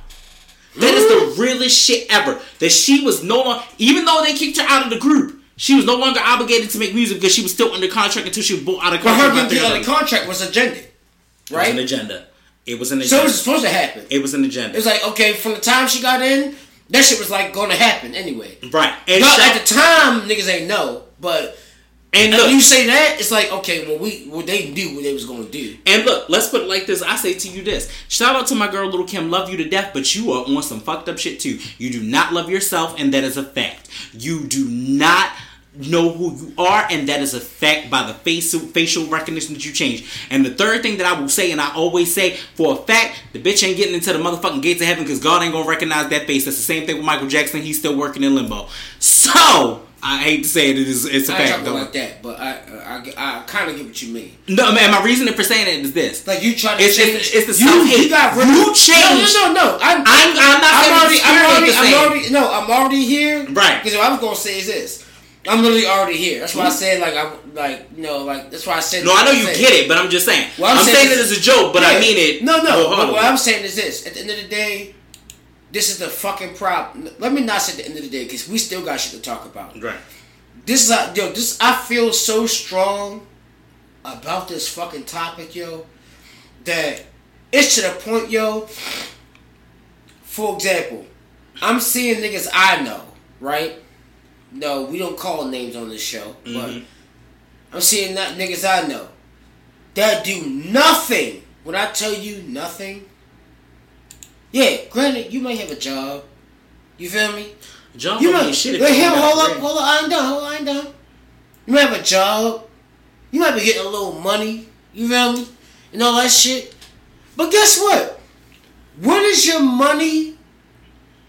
That is the realest shit ever. That she was no longer, even though they kicked her out of the group, she was no longer obligated to make music because she was still under contract until she was bought out of contract. But her by getting out of contract was agenda, right? It was an agenda. It was an agenda. So it was supposed to happen. It was an agenda. It was like okay, from the time she got in, that shit was like going to happen anyway. right. And, But Sha- at the time, niggas ain't know. But and look, you say that, it's like okay, well we well they knew what they was gonna do. and look, let's put it like this. I say to you this. Shout out to my girl Little Kim, love you to death, but you are on some fucked up shit too. You do not love yourself, and that is a fact. You do not know who you are, and that is a fact by the facial facial recognition that you change. And the third thing that I will say, and I always say for a fact, the bitch ain't getting into the motherfucking gates of heaven because God ain't gonna recognize that face. That's the same thing with Michael Jackson. He's still working in limbo. So I hate to say it, it is it's a I fact. though. like that, but I I, I kind of get what you mean. No, man. My reasoning for saying it is this. Like you try to It's- change. it's- it's the you, you got rid You changed. No, no, no, no. I'm, I'm- I'm not saying already. I'm already. I'm already. No, I'm already here. Right. Because what I was gonna say is this. I'm literally already here. That's why I said like I'm like you know like that's why I said. No, I know you get it, but I'm just saying. What I'm I'm, saying saying, is- it as a joke, but I mean it. No, no. What I'm saying is this: at the end of the day, this is the fucking problem. Let me not say at the end of the day because we still got shit to talk about. Right. This is a, yo. This I feel so strong about this fucking topic, yo, that it's to the point, yo. For example, I'm seeing niggas I know, right? No, we don't call names on this show, but Mhm. I'm seeing that niggas I know that do nothing. When I tell you nothing, yeah, granted, you might have a job. You feel me? John You might. shit Wait, here, hold up, hold up. I ain't done. Hold on, I ain't done. You might have a job. You might be getting a little money. You feel me? And all that shit. But guess what? What is your money?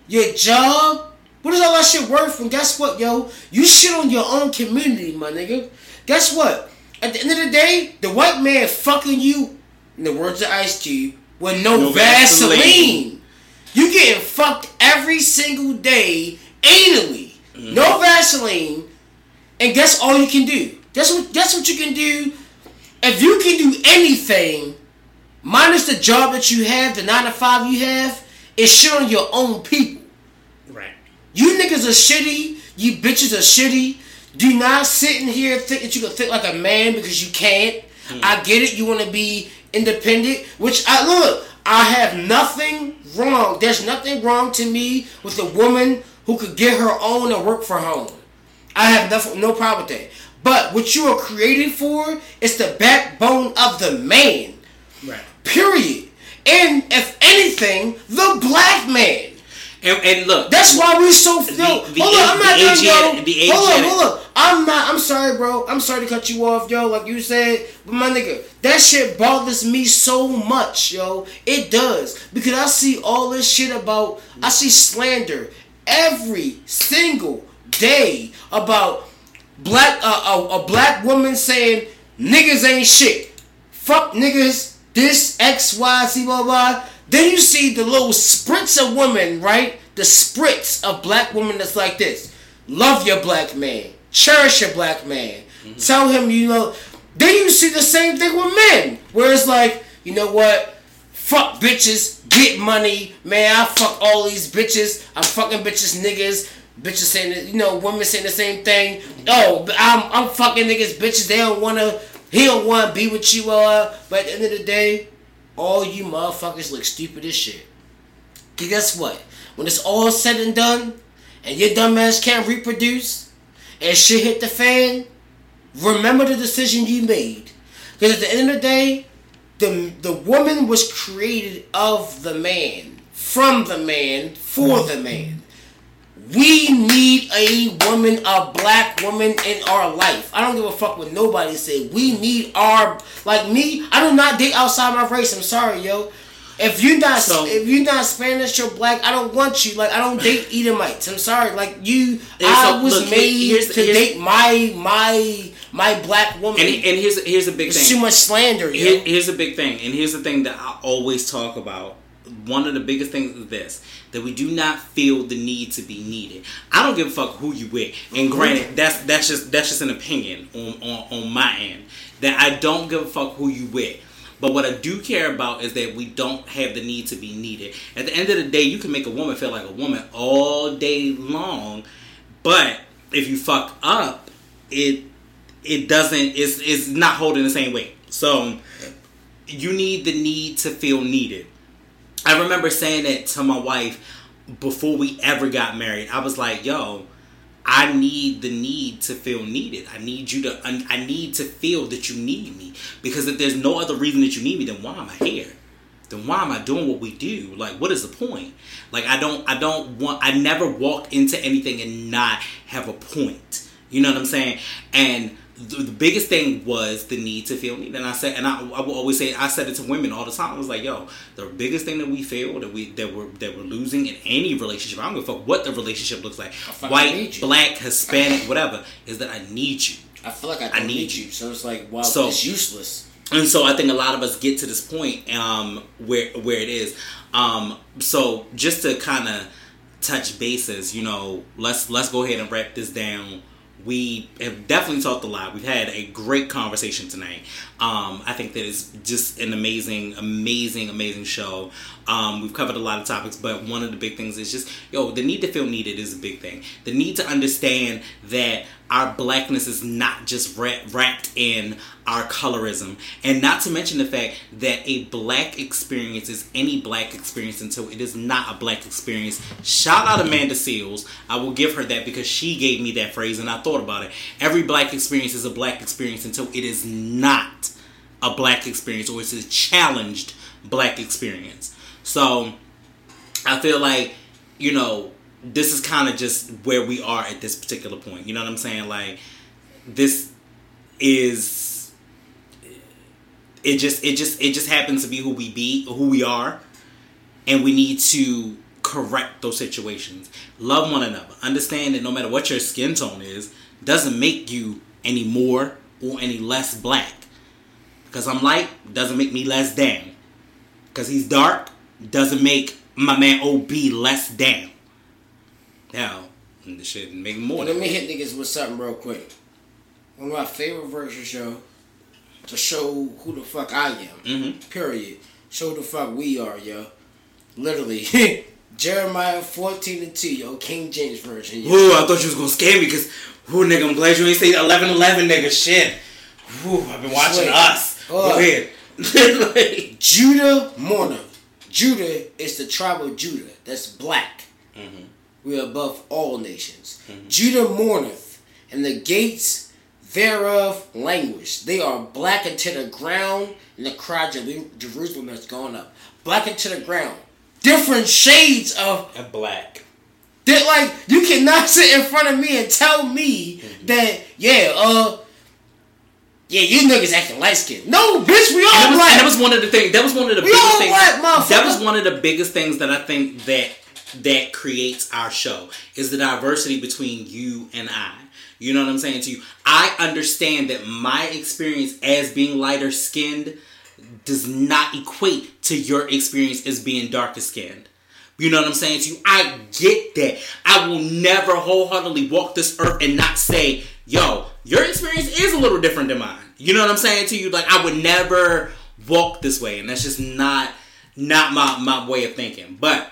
Your job? What is all that shit worth? And guess what, yo? You shit on your own community, my nigga. Guess what? At the end of the day, the white man fucking you, in the words of Ice Cube, with no, No Vaseline. Vaseline. You getting fucked every single day anally. Mm-hmm. No Vaseline. And guess all you can do? Guess what guess what you can do? If you can do anything, minus the job that you have, the nine to five you have, it's shit on your own people. You niggas are shitty. You bitches are shitty. Do not sit in here think that you can think like a man because you can't. Hmm. I get it. You want to be independent, which I look. I have nothing wrong. There's nothing wrong to me with a woman who could get her own and work for home. I have nothing, no problem with that. But what you are created for is the backbone of the man. Right. Period. And if anything, the black man. And, and look. That's why we so yo. The- hold the A- I'm not done, yo. the hold up, hold up. I'm not. I'm sorry, bro. I'm sorry to cut you off, yo. Like you said, but my nigga, that shit bothers me so much, yo. It does because I see all this shit about. I see slander every single day about black uh, a, a black woman saying niggas ain't shit. Fuck niggas. This X Y Z blah blah. Then you see the little spritz of women, right? The spritz of black women that's like this. Love your black man. Cherish your black man. Tell him you know. Then you see the same thing with men, where it's like, you know what? Fuck bitches, get money, man. I fuck all these bitches. I'm fucking bitches, niggas. Bitches saying, you know, women saying the same thing. Oh, I'm, I'm fucking niggas, bitches. They don't wanna, he don't wanna be with you, uh. But at the end of the day, all you motherfuckers look stupid as shit. 'Cause guess what? When it's all said and done, and your dumb ass can't reproduce, and shit hit the fan, remember the decision you made. Because at the end of the day, the the woman was created of the man from the man for the man. We need a woman, a black woman in our life. I don't give a fuck what nobody say. We need our like me. I do not date outside my race. I'm sorry, yo. If you're not So- if you're not Spanish or black, I don't want you. Like I don't date Edomites. I'm sorry. Like you, I so, was look, made here's- to here's- date my my my black woman. And, and here's here's a big It's thing. too much slander, yo. Here, here's a big thing, and here's the thing that I always talk about. One of the biggest things is this: that we do not feel the need to be needed. I don't give a fuck who you with. And mm-hmm. granted, that's that's just that's just an opinion on, on on my end. That I don't give a fuck who you with. But what I do care about is that we don't have the need to be needed. At the end of the day, you can make a woman feel like a woman all day long, but if you fuck up, it it doesn't it's it's not holding the same weight. So you need the need to feel needed. I remember saying that to my wife before we ever got married. I was like, "Yo, I need the need to feel needed. I need you to. I I need to feel that you need me because if there's no other reason that you need me, then why am I here? Then why am I doing what we do? Like, what is the point? Like, I don't. I don't want. I never walk into anything and not have a point. You know what I'm saying? And the, the biggest thing was the need to feel needed. And I said, and I, I will always say, I said it to women all the time. I was like, yo, the biggest thing that we feel that we that we're that we're losing in any relationship. I don't give a fuck what the relationship looks like, white, black, Hispanic, whatever, is that I need you. I feel like I, I need need you. you. So it's like, wow, So- it's useless. and so I think a lot of us get to this point um, where where it is. Um, so just to kind of touch bases, you know, let's let's go ahead and wrap this down. We have definitely talked a lot. We've had a great conversation tonight. Um, I think that it's just an amazing, amazing, amazing show. Um, we've covered a lot of topics, but one of the big things is just, yo, the need to feel needed is a big thing. The need to understand that our blackness is not just wra- wrapped in our colorism, and not to mention the fact that a black experience is any black experience until it is not a black experience. Shout out Amanda Seales. I will give her that because she gave me that phrase, and I thought about it. Every black experience is a black experience until it is not a black experience or it's a challenged black experience. So I feel like, you know, this is kind of just where we are at this particular point. You know what I'm saying? Like this is it just it just it just happens to be who we be, who we are, and we need to correct those situations. Love one another. Understand that no matter what your skin tone is, doesn't make you any more or any less black. Because I'm light doesn't make me less damn. Because he's dark doesn't make my man OB less damn. Now, this shit make more. Let me hit niggas with something real quick. One of my favorite version show to show who the fuck I am. Mhm. Period. Show who the fuck we are, yo. Literally. Jeremiah 14 and 2, yo. King James version, yo. Ooh, I thought you was gonna scare me because, who nigga, I'm glad you ain't say 11 11, nigga. Shit. Ooh, I've been watching Wait. us. Go ahead. Like, Judah mourner. Judah is the tribe of Judah. That's black. We are above all nations. Judah mourneth, and the gates thereof languish. They are blackened to the ground, and the cry of Jerusalem has gone up. Blackened to the ground. Different shades of a black. that like you cannot sit in front of me and tell me that yeah uh yeah you niggas acting light skinned. No bitch we all And that, was, black. that was one of the things. That was one of the We biggest all things. black, that was one of the biggest things that I think that that creates our show is the diversity between you and I. You know what I'm saying to you? I understand that my experience as being lighter skinned does not equate to your experience as being darker skinned. You know what I'm saying to you? I get that. I will never wholeheartedly walk this earth and not say, yo, your experience is a little different than mine. You know what I'm saying to you? Like I would never walk this way, and that's just not not my, my way of thinking. But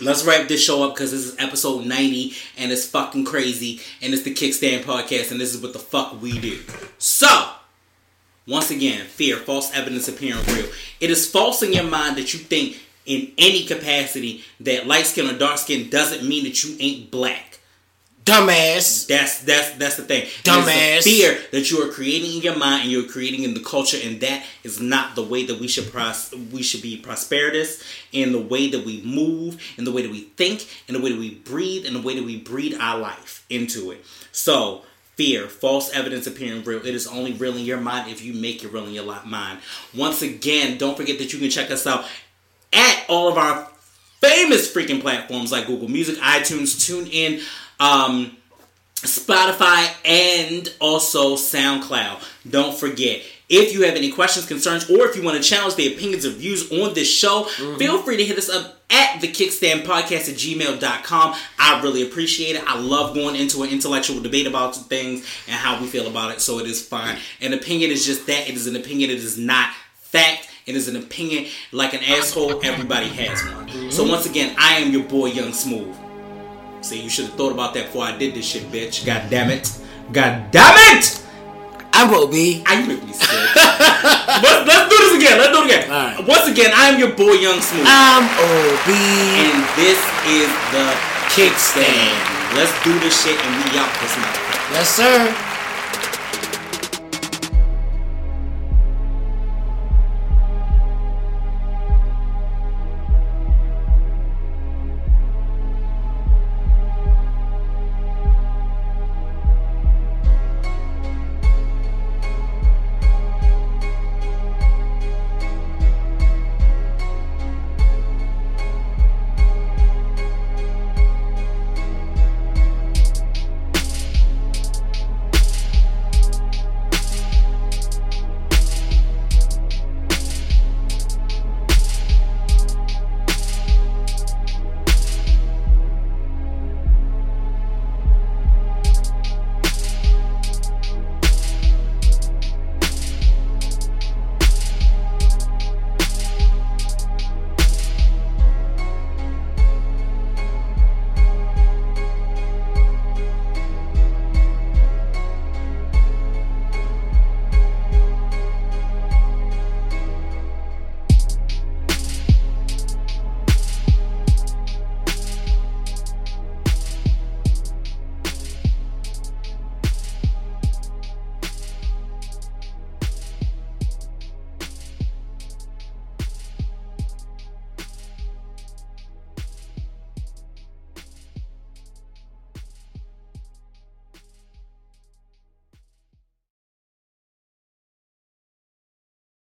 let's wrap this show up because this is episode 90 and it's fucking crazy and it's the Kickstand podcast and this is what the fuck we do. So once again, fear, false evidence appearing real. It is false in your mind that you think in any capacity that light skin or dark skin doesn't mean that you ain't black. Dumbass. That's that's that's the thing. Dumbass. fear that you are creating in your mind and you're creating in the culture, and that is not the way that we should pros- we should be prosperous in the way that we move, in the way that we think, in the way that we breathe, in the way that we breathe our life into it. So fear, false evidence appearing real. It is only real in your mind if you make it real in your mind. Once again, don't forget that you can check us out at all of our famous freaking platforms like Google Music, iTunes, TuneIn, um, Spotify, and also SoundCloud. Don't forget. If you have any questions, concerns, or if you want to challenge the opinions or views on this show, mm-hmm. feel free to hit us up at the kickstand podcast at gmail.com. I really appreciate it. I love going into an intellectual debate about things and how we feel about it, so it is fine. An opinion is just that. It is an opinion. It is not fact. It is an opinion. Like an asshole, everybody has one. Mm-hmm. So once again, I am your boy, Young Smooth. See, you should have thought about that before I did this shit, bitch. God damn it. God damn it! I'm OB. I make me sick. let's, let's do this again. Let's do it again. Right. Once again, I am your boy, Young Smooth. I'm OB. And this is the kickstand. Let's do this shit and we out this night. Yes, sir.